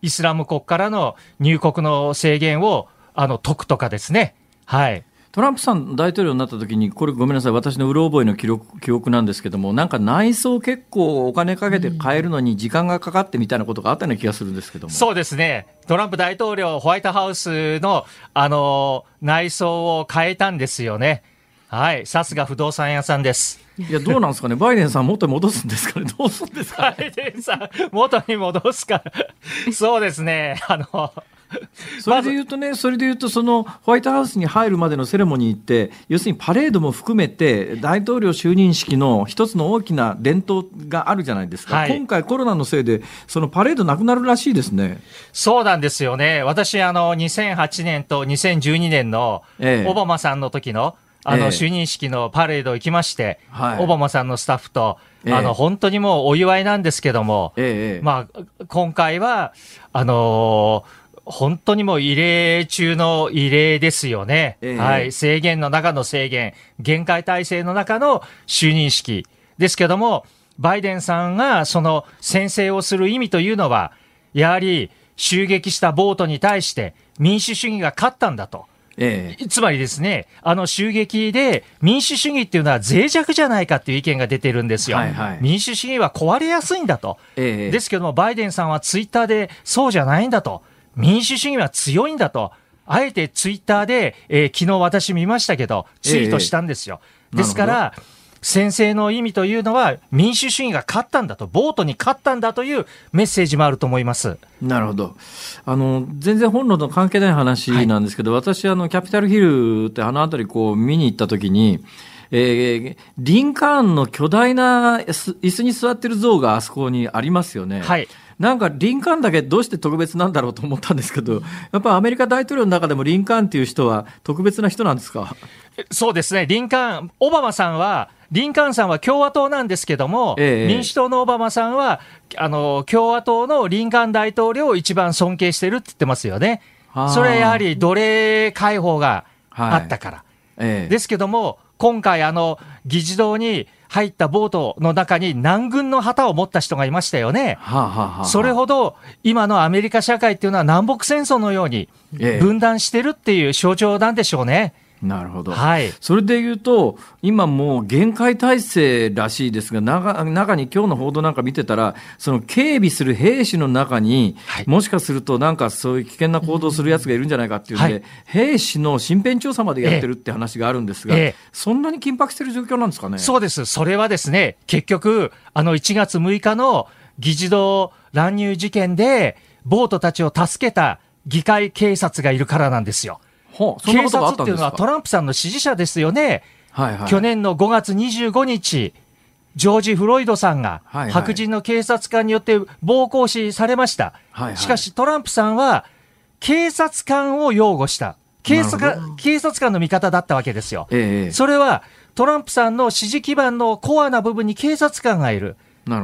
イスラム国からの入国の制限をあの解くとかですね。はいトランプさん大統領になった時に、これごめんなさい、私のうろ覚えの記録記憶なんですけども、なんか内装結構お金かけて変えるのに時間がかかってみたいなことがあったような気がするんですけども。そうですね。トランプ大統領、ホワイトハウスの、あの、内装を変えたんですよね。はい。さすが不動産屋さんです。いや、どうなんですかね。バイデンさん元に戻すんですかね。どうするんですか、ね、バイデンさん元に戻すか。そうですね。あの、それで言うとね、それで言うと、そのホワイトハウスに入るまでのセレモニーって、要するにパレードも含めて、大統領就任式の一つの大きな伝統があるじゃないですか、はい、今回、コロナのせいで、そのパレードなくなるらしいですね。そうなんですよね、私、あの2008年と2012年のオバマさんの時の、あの、就任式のパレード行きまして、オバマさんのスタッフと、あの、本当にもうお祝いなんですけども、まあ、今回は、あのー本当にもう異例中の異例ですよね、えー、はい、制限の中の制限、限界体制の中の就任式ですけども、バイデンさんがその宣誓をする意味というのは、やはり襲撃したボートに対して民主主義が勝ったんだと。ええ、つまりですね、あの襲撃で民主主義っていうのは脆弱じゃないかっていう意見が出てるんですよ。はいはい、民主主義は壊れやすいんだと、え。ですけども、バイデンさんはツイッターでそうじゃないんだと。民主主義は強いんだと、あえてツイッターで、えー、昨日私見ましたけど、ツイートしたんですよ。えー、ですから、先制の意味というのは民主主義が勝ったんだと、ボートに勝ったんだというメッセージもあると思います。なるほど。あの全然本論と関係ない話なんですけど、はい、私あの、キャピタルヒルってあの辺りこう見に行ったときに、えー、リンカーンの巨大な椅子に座ってる像があそこにありますよね。はい。なんかリンカーンだけどうして特別なんだろうと思ったんですけど、やっぱアメリカ大統領の中でもリンカーンっていう人は特別な人なんですか？そうですね、リンカーン、オバマさんは、リンカーンさんは共和党なんですけども、ええ、民主党のオバマさんはあの、共和党のリンカーン大統領を一番尊敬してるって言ってますよね。それはやはり奴隷解放があったから。はい。ええ、ですけども、今回、あの議事堂に入ったボートの中に南軍の旗を持った人がいましたよね。はあはあ、それほど今のアメリカ社会っていうのは南北戦争のように分断してるっていう象徴なんでしょうね。えなるほど、はい、それでいうと、今もう限界体制らしいですが、中中に今日の報道なんか見てたら、その警備する兵士の中に、はい、もしかすると、なんかそういう危険な行動するやつがいるんじゃないかっていうんで、はい、兵士の身辺調査までやってるって話があるんですが、ええ、そんなに緊迫してる状況なんですかね？そうです、それはですね、結局、あの1月6日の議事堂乱入事件で、ボートたちを助けた議会警察がいるからなんですよ。警察っていうのはトランプさんの支持者ですよね。はいはい、去年の5月25日、ジョージ・フロイドさんが白人の警察官によって暴行死されました。はいはい、しかしトランプさんは警察官を擁護した。警察警察官の味方だったわけですよ。ええ、それはトランプさんの支持基盤のコアな部分に警察官がいる。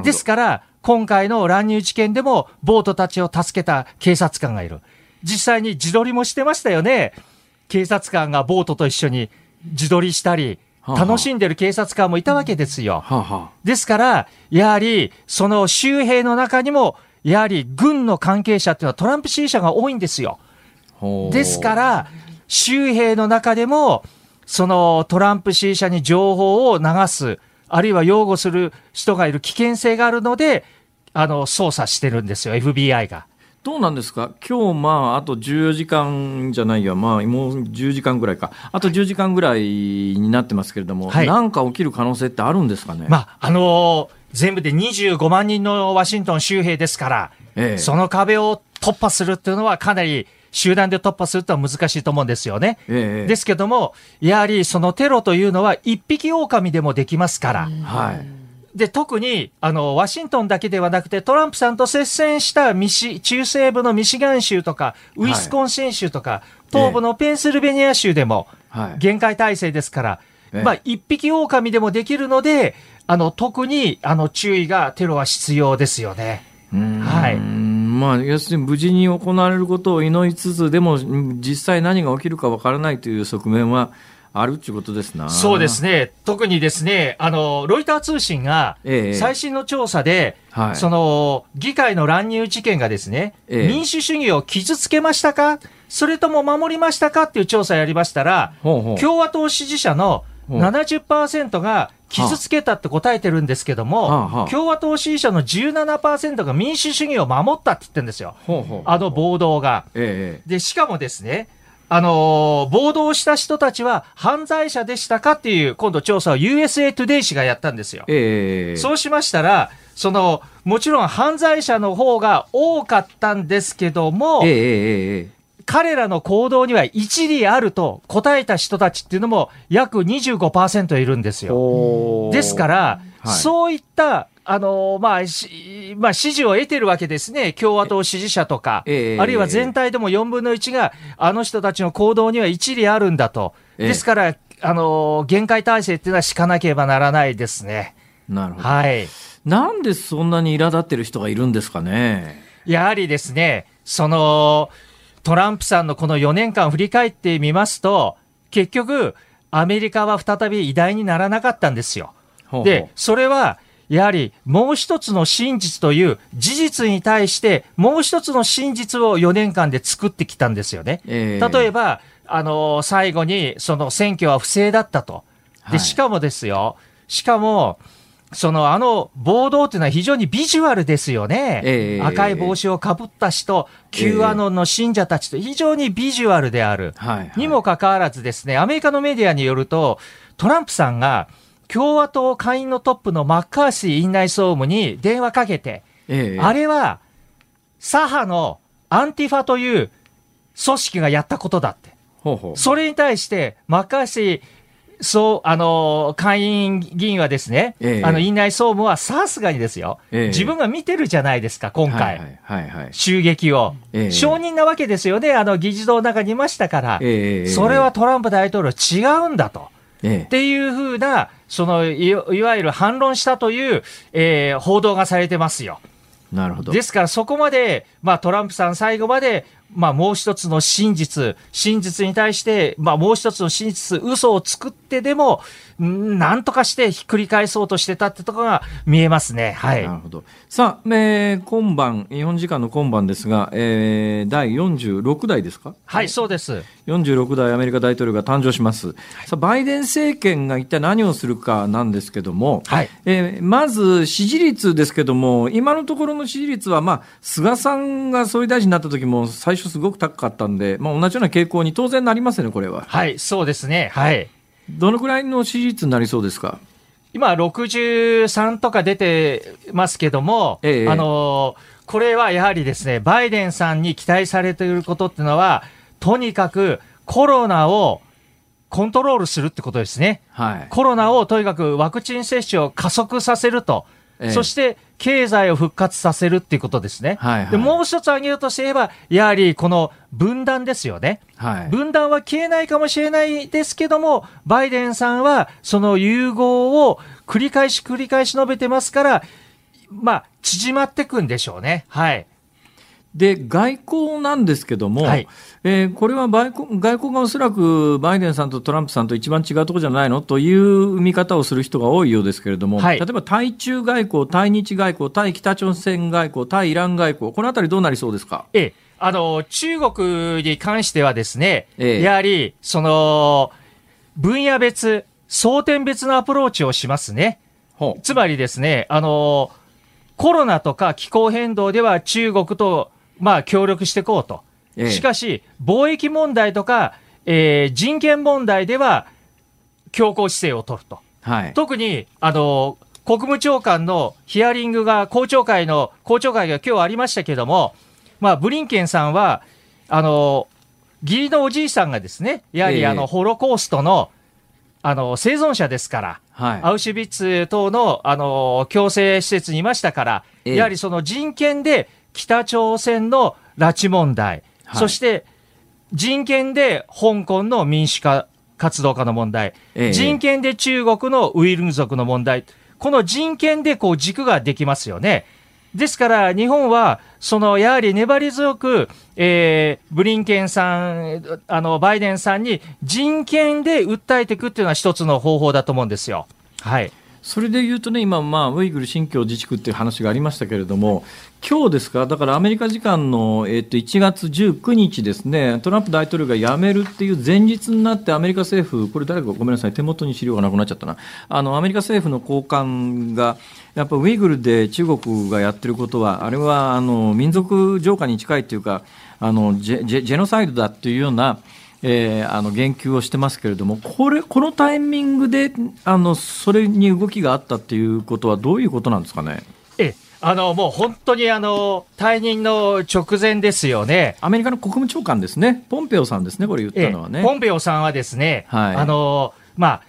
ですから、今回の乱入事件でも、ボートたちを助けた警察官がいる。実際に自撮りもしてましたよね。警察官がボートと一緒に自撮りしたり、楽しんでる警察官もいたわけですよ。ははですから、やはり、その周辺の中にも、やはり軍の関係者っていうのはトランプ支持者が多いんですよ。ですから、周辺の中でも、そのトランプ支持者に情報を流す、あるいは擁護する人がいる危険性があるので、あの、捜査してるんですよ、FBI が。どうなんですか？今日、まあ、あと14時間じゃないや、まあ、もう10時間ぐらいか。あと10時間ぐらいになってますけれども、はい、なんか起きる可能性ってあるんですかね？まあ、あのー、全部で25万人のワシントン州兵ですから、ええ、その壁を突破するっていうのはかなり集団で突破するとは難しいと思うんですよね。ええ、ですけども、やはりそのテロというのは一匹狼でもできますから。はいで、特に、あの、ワシントンだけではなくて、トランプさんと接戦したミシ、中西部のミシガン州とか、ウィスコンシン州とか、はい、東部のペンシルベニア州でも、限界体制ですから、はい、まあ、一匹狼でもできるので、あの、特に、あの、注意が、テロは必要ですよね。はい。まあ、要するに無事に行われることを祈りつつ、でも、実際何が起きるかわからないという側面は、あるっていうことですな。そうですね。特にですね、あの、ロイター通信が、最新の調査で、ええ、その、議会の乱入事件がですね、え、民主主義を傷つけましたか？それとも守りましたかっていう調査やりましたら、ほうほう。共和党支持者の70%が傷つけたって答えてるんですけども、はあはあ、共和党支持者の17%が民主主義を守ったって言ってるんですよ。ほうほう。あの暴動が、で、しかもですね、あのー、暴動した人たちは犯罪者でしたかっていう、今度調査を USA Today 氏がやったんですよ。えー、そうしましたら、その、もちろん犯罪者の方が多かったんですけども、えー、彼らの行動には一理あると答えた人たちっていうのも約25%いるんですよ。ですから、はい、そういったあのまあまあ、支持を得てるわけですね、共和党支持者とか、えー、あるいは全体でも4分の1が、あの人たちの行動には一理あるんだと、ですから、あの限界体制っていうのは敷かなければならないですね。なるほど。はい。なんでそんなに苛立ってる人がいるんですかね。やはりですね、その、トランプさんのこの4年間振り返ってみますと、結局、アメリカは再び偉大にならなかったんですよ。ほうほうで、それは、やはりもう一つの真実という事実に対してもう一つの真実を4年間で作ってきたんですよね。えー、例えば、あの、最後にその選挙は不正だったと。で、しかもですよ、しかも、そのあの暴動っていうのは非常にビジュアルですよね。えー、赤い帽子をかぶった人、Q アノンの信者たちと非常にビジュアルである。にもかかわらずですね、アメリカのメディアによると、トランプさんが、共和党下院のトップのマッカーシー院内総務に電話かけて、ええ、あれは左派のアンティファという組織がやったことだって。ほうほう。それに対して、マッカーシー、そう、あの、下院議員はですね、ええ、あの、院内総務はさすがにですよ、え、自分が見てるじゃないですか、今回。はいはいはいはい、襲撃を、承認なわけですよね、あの、議事堂の中にいましたから。それはトランプ大統領違うんだと。っていうふうな、そのいいわゆる反論したという、えー、報道がされてますよ。なるほどですから、そこまで、まあ、トランプさん、最後まで、まあ、もう一つの真実、真実に対して、まあ、もう一つの真実、嘘を作ってでも、なんとかしてひっくり返そうとしてたってところが見えますね。はい。なるほど。さあ、えー、今晩、日本時間の今晩ですが、えー、第46代ですか？はい、そうです。46代アメリカ大統領が誕生します。はい、さあ、バイデン政権が一体何をするかなんですけども、はい。えー、まず、支持率ですけども、今のところの支持率は、まあ、菅さんが総理大臣になった時も最初すごく高かったんで、まあ、同じような傾向に当然なりますよね、これは。はい、そうですね。はい。どのくらいの支持率になりそうですか？今63とか出てますけども、ええ、あのこれはやはりですね、バイデンさんに期待されていることっていうのは、とにかくコロナをコントロールするってことですね。はい、コロナをとにかくワクチン接種を加速させると。ええ、そして経済を復活させるっていうことですね。はいはい、でもう一つ挙げるとすれば、やはりこの分断ですよね、はい。分断は消えないかもしれないですけども、バイデンさんはその融合を繰り返し繰り返し述べてますから、まあ、縮まっていくんでしょうね。はい。で、外交なんですけども、はい、えー、これは外交外交がおそらくバイデンさんとトランプさんと一番違うところじゃないのという見方をする人が多いようですけれども、はい、例えば対中外交、対日外交、対北朝鮮外交、対イラン外交、このあたりどうなりそうですか？ええ。あの、中国に関してはですね、ええ、やはり、その、分野別、争点別のアプローチをしますね。つまりですね、あの、コロナとか気候変動では中国とまあ、協力していこうと。しかし、貿易問題とか、えー、人権問題では強硬姿勢を取ると。はい、特に、あの、国務長官のヒアリングが、公聴会の、公聴会が今日ありましたけども、まあ、ブリンケンさんは、あの、義理のおじいさんがですね、やはりあの、ホロコーストの、あの、生存者ですから、はい、アウシュビッツ等の、あの、強制施設にいましたから、やはりその人権で北朝鮮の拉致問題、はい、そして人権で香港の民主化活動家の問題、ええ、人権で中国のウイルム族の問題、この人権でこう軸ができますよね。ですから、日本は、その、やはり粘り強く、えー、ブリンケンさん、あの、バイデンさんに人権で訴えていくっていうのは一つの方法だと思うんですよ。はい。それで言うとね、今、まあ、ウイグル新疆自治区っていう話がありましたけれども、今日ですか、だからアメリカ時間の、えっと、1月19日ですね、トランプ大統領が辞めるっていう前日になって、アメリカ政府、これ、誰かごめんなさい、手元に資料がなくなっちゃったな、あのアメリカ政府の高官が、やっぱウイグルで中国がやってることは、あれはあの民族浄化に近いっていうか、あのジェジェノサイドだっていうような、えー、あの言及をしてますけれども、これこのタイミングであのそれに動きがあったっていうことは、どういうことなんですかね？えあのもう本当にあの退任の直前ですよね。アメリカの国務長官ですね、ポンペオさんですね、これ言ったのはね。ポンペオさんはですね、はい、あのまあ、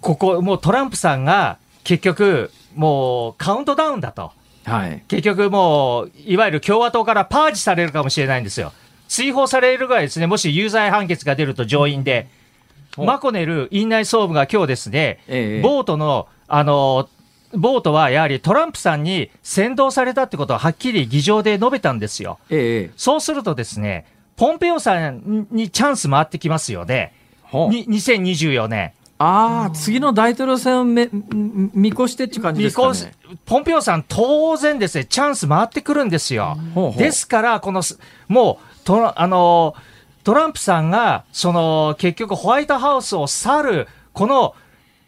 ここ、もうトランプさんが結局、もうカウントダウンだと。はい、結局もう、いわゆる共和党からパージされるかもしれないんですよ。追放されるぐらいですね、もし有罪判決が出ると上院で、マコネル院内総務が今日ですね、ええ、ボートの、あの、ボートはやはりトランプさんに先導されたってことをはっきり議場で述べたんですよ。ええ、そうするとですね、ポンペオさんにチャンス回ってきますよね。2024年。ああ、次の大統領選をめ見越してっていう感じですか、ね、ポンペオさん、当然ですね、チャンス回ってくるんですよ。ほうほうですから、この、もう、トあのトランプさんが、その、結局ホワイトハウスを去る、この、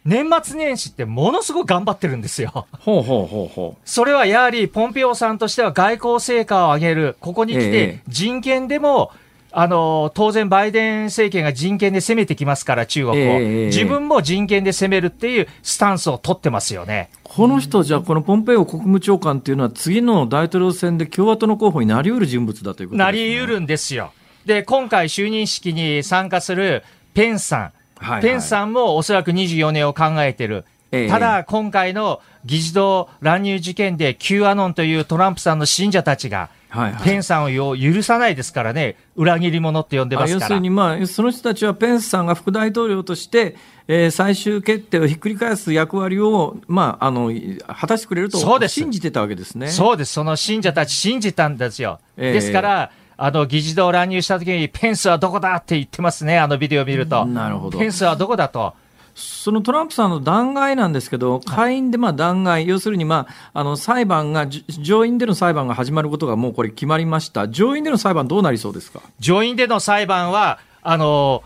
年末年始ってものすごく頑張ってるんですよ。ほうほうほうほう。それはやはり、ポンピオさんとしては外交成果を上げる。ここに来て、人権でも、えあの、当然バイデン政権が人権で攻めてきますから、中国を。えー、自分も人権で攻めるっていうスタンスを取ってますよね。この人、じゃあ、このポンペイオ国務長官っていうのは、次の大統領選で共和党の候補になりうる人物だということです、ね、なりうるんですよ。で、今回就任式に参加するペンさん。はいはい、ペンさんもおそらく24年を考えてる。えただ、今回の議事堂乱入事件で Q アノンというトランプさんの信者たちが、はいはい、ペンさんを許さないですからね、裏切り者って呼んでますから。要するに、まあ、その人たちはペンスさんが副大統領として、えー、最終決定をひっくり返す役割を、まあ、あの果たしてくれると信じてたわけですね。そうです、その信者たち、信じたんですよ。えー、ですからあの議事堂乱入したときに、ペンスはどこだって言ってますね、あのビデオを見ると。なるほど。ペンスはどこだと。そのトランプさんの弾劾なんですけど、下院でまあ弾劾、要するにまああの裁判が、上院での裁判が始まることがもうこれ決まりました、上院での裁判、どうなりそうですか？上院での裁判は、あの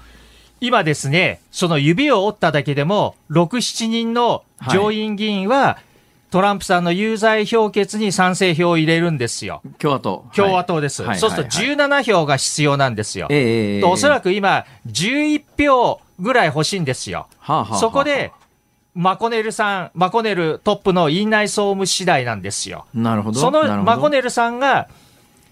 今ですね、その指を折っただけでも、6、7人の上院議員は、はいトランプさんの有罪評決に賛成票を入れるんですよ。共和党。共和党です。はい、そうすると17票が必要なんですよ。おそらく今、11票ぐらい欲しいんですよ。はあはあ、そこで、マコネルさん、マコネルトップの院内総務次第なんですよ。なるほど。そのマコネルさんが、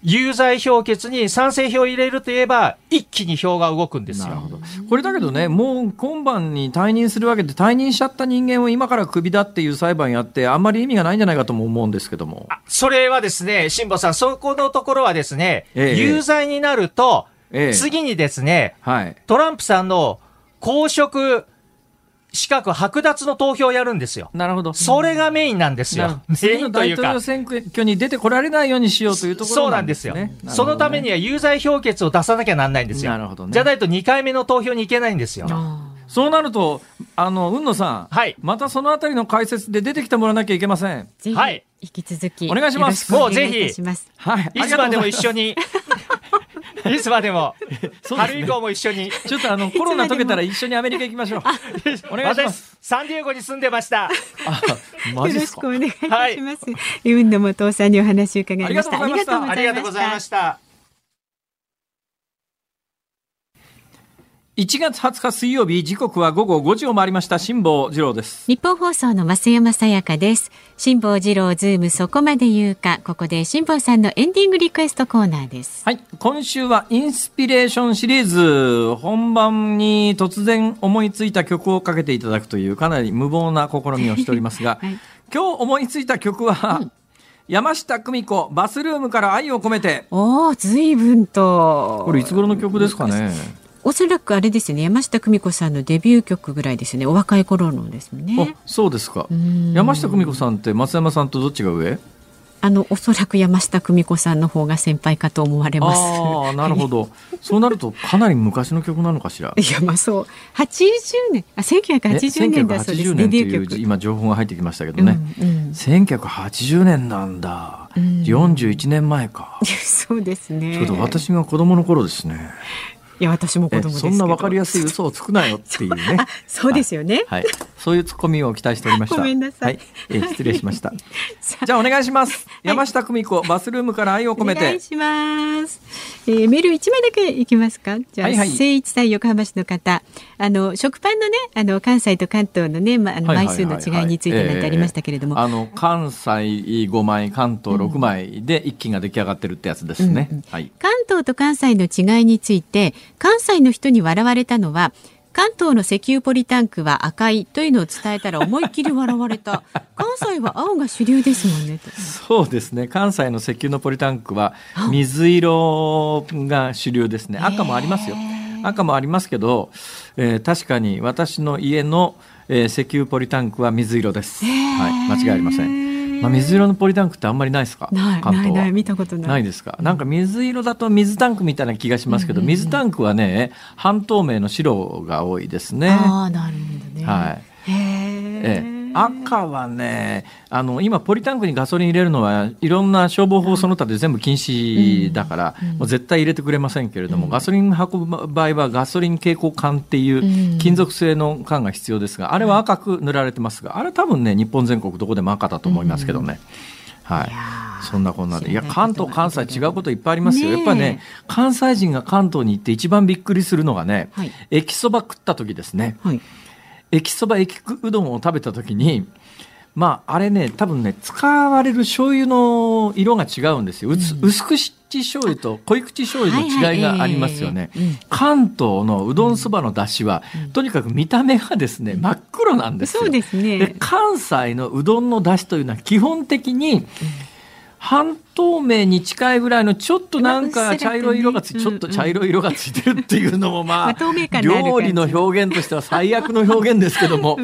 有罪評決に賛成票を入れるといえば、一気に票が動くんですよ。なるほど。これだけどね、もう今晩に退任するわけで、退任しちゃった人間を今からクビだっていう裁判やって、あんまり意味がないんじゃないかとも思うんですけども。それはですね、辛坊さん、そこのところはですね、ええ、有罪になると、え、次にですね、はい、トランプさんの公職資格剥奪の投票をやるんですよ。なるほど。それがメインなんですよ。メインというか。大統領選挙に出てこられないようにしようというところなんですね。そうなんですよ。そのためには有罪評決を出さなきゃなんないんですよ。なるほどね。じゃないと2回目の投票に行けないんですよ。そうなると、あの、海野さん。はい。またそのあたりの解説で出てきてもらわなきゃいけません。はい。引き続き。お願いします。もうぜひ。はい。いつまでも一緒に。いつまでも、春以降も一緒に。ちょっとあの、コロナ解けたら一緒にアメリカ行きましょう。お願いします。サンディエゴに住んでました。あ、マジよろしくお願いいたします。はい、海野素央さんにお話を伺いました。ありがとうございました。1月20日水曜日時刻は午後5時を回りました。辛坊治郎です。ニッポン放送の増山さやかです。辛坊治郎ズームそこまで言うか。ここで辛坊さんのエンディングリクエストコーナーです。はい。今週はインスピレーションシリーズ本番に突然思いついた曲をかけていただくというかなり無謀な試みをしておりますが、はい、今日思いついた曲は、うん。山下久美子バスルームから愛を込めて。おお随分と。これいつ頃の曲ですかね？おそらくあれですね山下久美子さんのデビュー曲ぐらいですねお若い頃のですねそうですか山下久美子さんって松山さんとどっちが上？あのおそらく山下久美子さんの方が先輩かと思われます。ああ、なるほど。そうなるとかなり昔の曲なのかしら？いやまあそう八十年あ千九百八十年だそうです。デビュー曲今情報が入ってきましたけどね。千九百八十年なんだ。四十一年前か。そうですね。ちょうど私が子供の頃ですね。いや私も子供そんなわかりやすい嘘をつくなよっていうね。そうですよね、はい、はい、そういうツッコミを期待しておりました。ごめんなさい、はい、えー、失礼しました。じゃあお願いします、山下久美子バスルームから愛を込めて。お願いします、えー、メール一枚だけいきますか？じゃあ、はいはい、誠一さん横浜市の方。あの食パンのねあの関西と関東のね、ま、あの枚数の違いについてなんてありましたけれども、あの関西五枚関東六枚で一気が出来上がってるってやつですね、うんうん、はい、関東と関西の違いについて関西の人人に笑われたのは関東の石油ポリタンクは赤いというのを伝えたら思いっきり笑われた。関西は青が主流ですもんね。そうですね。関西の石油のポリタンクは水色が主流ですね。赤もありますよ。赤もありますけど、えー、確かに私の家の、えー、石油ポリタンクは水色です、はい、間違いありませんまあ、水色のポリタンクってあんまりないですか？ないないない見たことない。ないですか、なんか水色だと水タンクみたいな気がしますけど、水タンクはね半透明の白が多いですね。ああなるほどね。はい。へええ赤はねあの今ポリタンクにガソリン入れるのはいろんな消防法その他で全部禁止だから、うん、もう絶対入れてくれませんけれども、うん、ガソリン運ぶ場合はガソリン蛍光管っていう金属製の管が必要ですがあれは赤く塗られてますがあれ多分ね日本全国どこでも赤だと思いますけどね。はい、そんなこんなで。いや関東関西違うこといっぱいありますよ、やっぱりね関西人が関東に行って一番びっくりするのがね、はい、駅そば食った時ですね、はい駅そば駅うどんを食べた時にまああれね多分ね使われる醤油の色が違うんですよ、うん、薄口醤油と濃い口醤油の違いがありますよね、関東のうどんそばの出汁は、うん、とにかく見た目がですね真っ黒なんですよ。そうですね。関西のうどんの出汁というのは基本的に、半透明に近いぐらいのちょっとなんか茶色い色がついて、ちょっと茶色い色がついてるっていうのもまあ、料理の表現としては最悪の表現ですけども、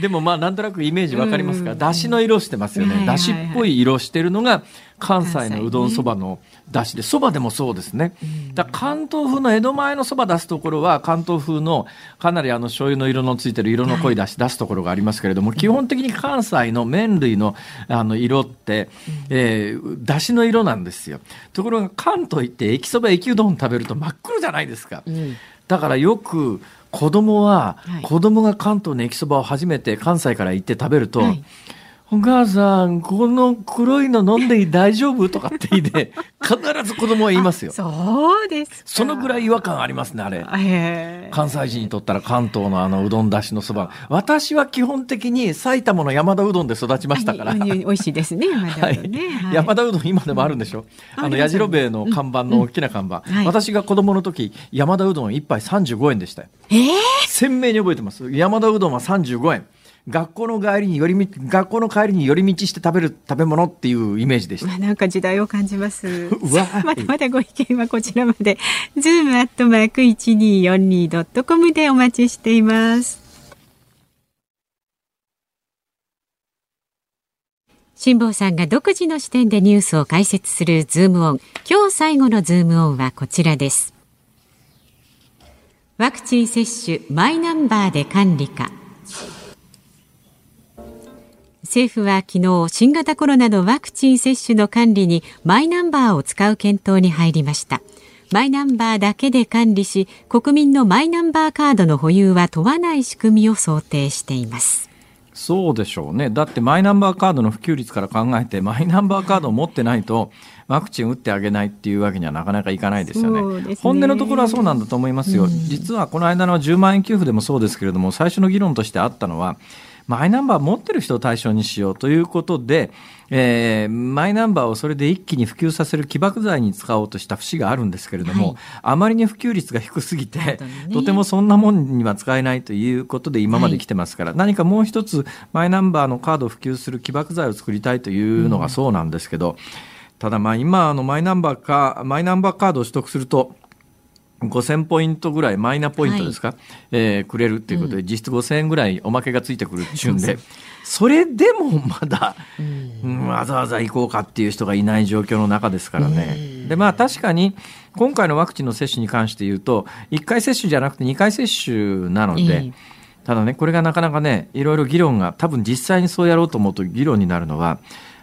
でもまあなんとなくイメージわかりますか、だしの色してますよね、だしっぽい色してるのが関西のうどんそばのだしでそばでもそうですね、だ関東風の江戸前のそば出すところは関東風のかなりあの醤油の色のついてる色の濃いだし出すところがありますけれども、基本的に関西の麺類のあの色って、えー、だしの色なんですよ。ところが関東行って駅そば駅うどん食べると真っ黒じゃないですか、だからよく子供は、はい、子供が関東の駅そばを初めて関西から行って食べると、はいお母さん、この黒いの飲んで大丈夫？とかって言いで、必ず子供は言いますよ。そうですそのぐらい違和感ありますね、あれ。関西人にとったら関東のあのうどんだしのそば。私は基本的に埼玉の山田うどんで育ちましたから。美味しいですね、山田うどんね。はい、山田うどん今でもあるんでしょ？うん、あの、やじろべえの看板の大きな看板。私が子供の時、山田うどん1杯35円でしたよ。えー、鮮明に覚えてます。山田うどんは35円。学校の帰りに寄り道学校の帰りに寄り道して食べる食べ物っていうイメージでした。なんか時代を感じます。まだまだご意見はこちらまで。ズームアットマーク一二四二ドットコムでお待ちしています。辛坊さんが独自の視点でニュースを解説するズームオン。今日最後のズームオンはこちらです。ワクチン接種マイナンバーで管理か。政府は昨日新型コロナのワクチン接種の管理にマイナンバーを使う検討に入りましたマイナンバーだけで管理し国民のマイナンバーカードの保有は問わない仕組みを想定していますそうでしょうねだってマイナンバーカードの普及率から考えてマイナンバーカードを持ってないとワクチン打ってあげないっていうわけにはなかなかいかないですよね。ね本音のところはそうなんだと思いますよ。うん、実はこの間の10万円給付でもそうですけれども、最初の議論としてあったのは、マイナンバー持ってる人を対象にしようということで、えー、マイナンバーをそれで一気に普及させる起爆剤に使おうとした節があるんですけれども、はい、あまりに普及率が低すぎて、ね、とてもそんなもんには使えないということで今まで来てますから、はい、何かもう一つマイナンバーのカードを普及する起爆剤を作りたいというのがそうなんですけど、うん、ただまあ今あのマイナンバーかマイナンバーカードを取得すると5000ポイントぐらいマイナポイントですか、はい、えー、くれるっていうことで、うん、実質5000円ぐらいおまけがついてくるっていうんで、それでもまだ、うん、わざわざ行こうかっていう人がいない状況の中ですからね。でまあ確かに今回のワクチンの接種に関して言うと1回接種じゃなくて2回接種なので、ただねこれがなかなかねいろいろ議論が多分実際にそうやろうと思うと議論になるのは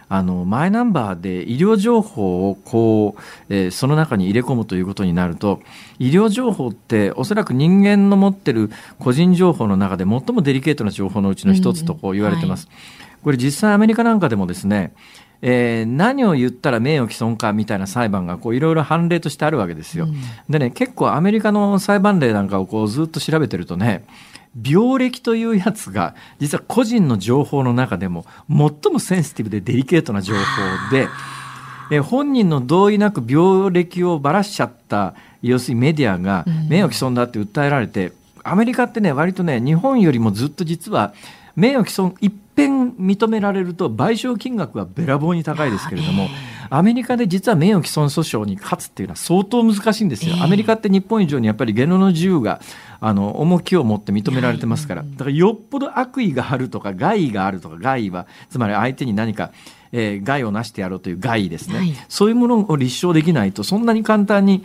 あのマイナンバーで医療情報をこう、えー、その中に入れ込むということになると医療情報っておそらく人間の持ってる個人情報の中で最もデリケートな情報のうちの一つとこう言われてます。うんはい、これ実際アメリカなんかでもですねえー、何を言ったら名誉毀損かみたいな裁判がいろいろ判例としてあるわけですよ。うん、でね結構アメリカの裁判例なんかをこうずっと調べてるとね病歴というやつが実は個人の情報の中でも最もセンシティブでデリケートな情報で、え本人の同意なく病歴をばらしちゃった要するにメディアが名誉毀損だって訴えられて、アメリカってね割とね日本よりもずっと実は名誉毀損一遍認められると賠償金額はべらぼうに高いですけれども。アメリカで実は名誉毀損訴訟に勝つっていうのは相当難しいんですよ。アメリカって日本以上にやっぱり言論の自由があの重きを持って認められてますから、だからよっぽど悪意があるとか害があるとか害はつまり相手に何かえー、害をなしてやろうという害ですね、はい、そういうものを立証できないとそんなに簡単に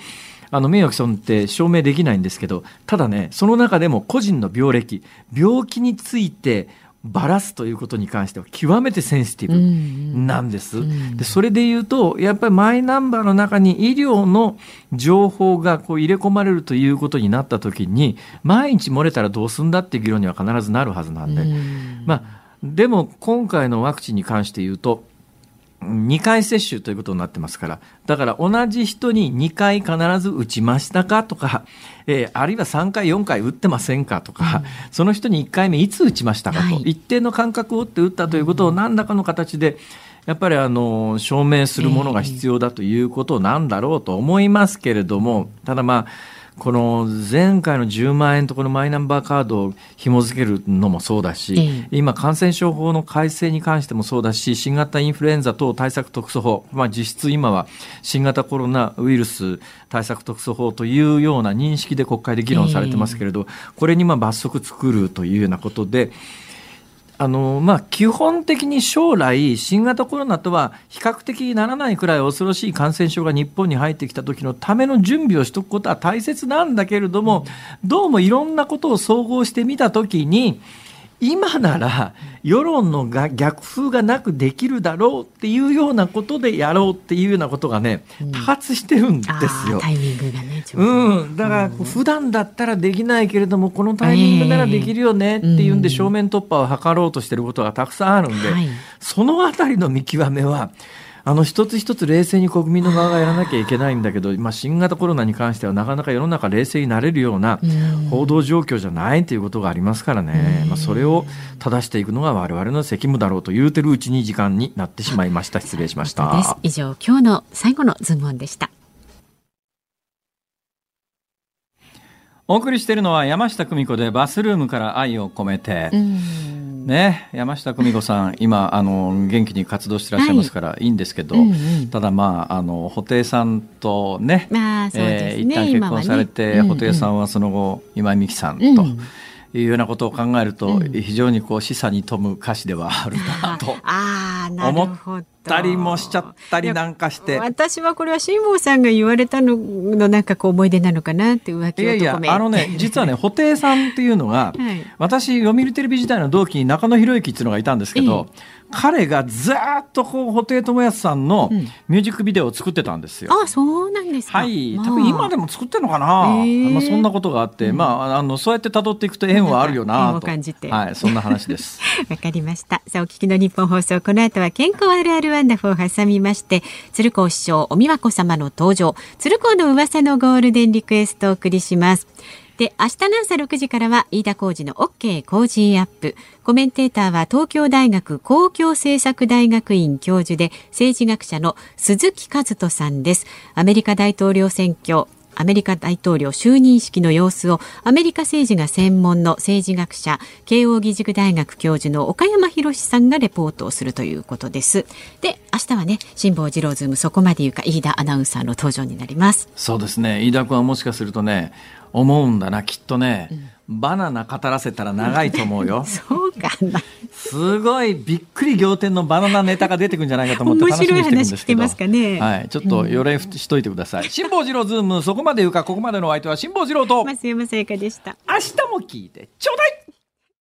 あの名誉毀損って証明できないんですけどただねその中でも個人の病歴病気についてばらすということに関しては極めてセンシティブなんです。でそれで言うとやっぱりマイナンバーの中に医療の情報がこう入れ込まれるということになった時に毎日漏れたらどうすんだっていう議論には必ずなるはずなんで、まあでも今回のワクチンに関して言うと2回接種ということになってますから、だから同じ人に2回必ず打ちましたかとか、えー、あるいは3回、4回打ってませんかとか、うん、その人に1回目いつ打ちましたかと、はい、一定の間隔を打って打ったということを何らかの形で、やっぱりあの証明するものが必要だということなんだろうと思いますけれども、ただまあ、この前回の10万円とこのマイナンバーカードを紐付けるのもそうだし、今、感染症法の改正に関してもそうだし、新型インフルエンザ等対策特措法、まあ、実質今は新型コロナウイルス対策特措法というような認識で国会で議論されてますけれど、これにまあ罰則作るというようなことで、あのまあ、基本的に将来、新型コロナとは比較的にならないくらい恐ろしい感染症が日本に入ってきた時のための準備をしておくことは大切なんだけれども、どうもいろんなことを総合してみたときに、今なら世論のが逆風がなくできるだろうっていうようなことでやろうっていうようなことがね、多発してるんですよ。タイミングがね。うん、だから普段だったらできないけれどもこのタイミングならできるよねっていうんで正面突破を図ろうとしてることがたくさんあるんで、そのあたりの見極めはあの一つ一つ冷静に国民の側がやらなきゃいけないんだけど、まあ、新型コロナに関してはなかなか世の中冷静になれるような報道状況じゃないということがありますからね、まあ、それを正していくのが我々の責務だろうと言うてるうちに時間になってしまいました失礼しました以上今日の最後のズームオンでしたお送りしているのは山下久美子でバスルームから愛を込めて。ね、山下久美子さん、今あの元気に活動してらっしゃいますから、はい、いいんですけど、うんうん、ただまああの布袋さんとね、まあねえー、一旦結婚されて、ね、布袋さんはその後今井美樹さんと。うん。いうようなことを考えると、非常にこう示唆に富む歌詞ではあるなと思ったりもしちゃったりなんかして私はこれは辛坊さんが言われたののなんかこう思い出なのかなって浮気いやいやあのね実はね 布袋さんっていうのが、はい、私読売テレビ時代の同期に中野博之っていうのがいたんですけど、ええ彼がずっとこう布袋寅泰さんのミュージックビデオを作ってたんですよ。うん、あそうなんですか。はい、多分今でも作ってるのかな。まあそんなことがあって、うん、まああのそうやって辿っていくと縁はあるよなと。感じて。はい、そんな話です。わかりました。さあお聞きの日本放送この後は健康あるあるワンダフを挟みまして、鶴光師匠お美和子様の登場、鶴光の噂のゴールデンリクエストをお送りします。で、明日の朝6時からは飯田浩二の OK 工事アップ。コメンテーターは東京大学公共政策大学院教授で政治学者の鈴木和人さんです。アメリカ大統領選挙アメリカ大統領就任式の様子をアメリカ政治が専門の政治学者慶應義塾大学教授の岡山博さんがレポートをするということです。で明日はね辛坊治郎ズームそこまで言うか飯田アナウンサーの登場になります。そうですね。飯田君はもしかするとね思うんだなきっとね、うん、バナナ語らせたら長いと思うよ。そうかな。すごいびっくり仰天のバナナネタが出てくるんじゃないかと思って楽しみにしてるんですけど。ますかね、はい、ちょっとよれしといてください、辛坊治郎ズームそこまで言うかここまでのお相手は辛坊治郎と。増山さやかでした。明日も聞いてちょうだい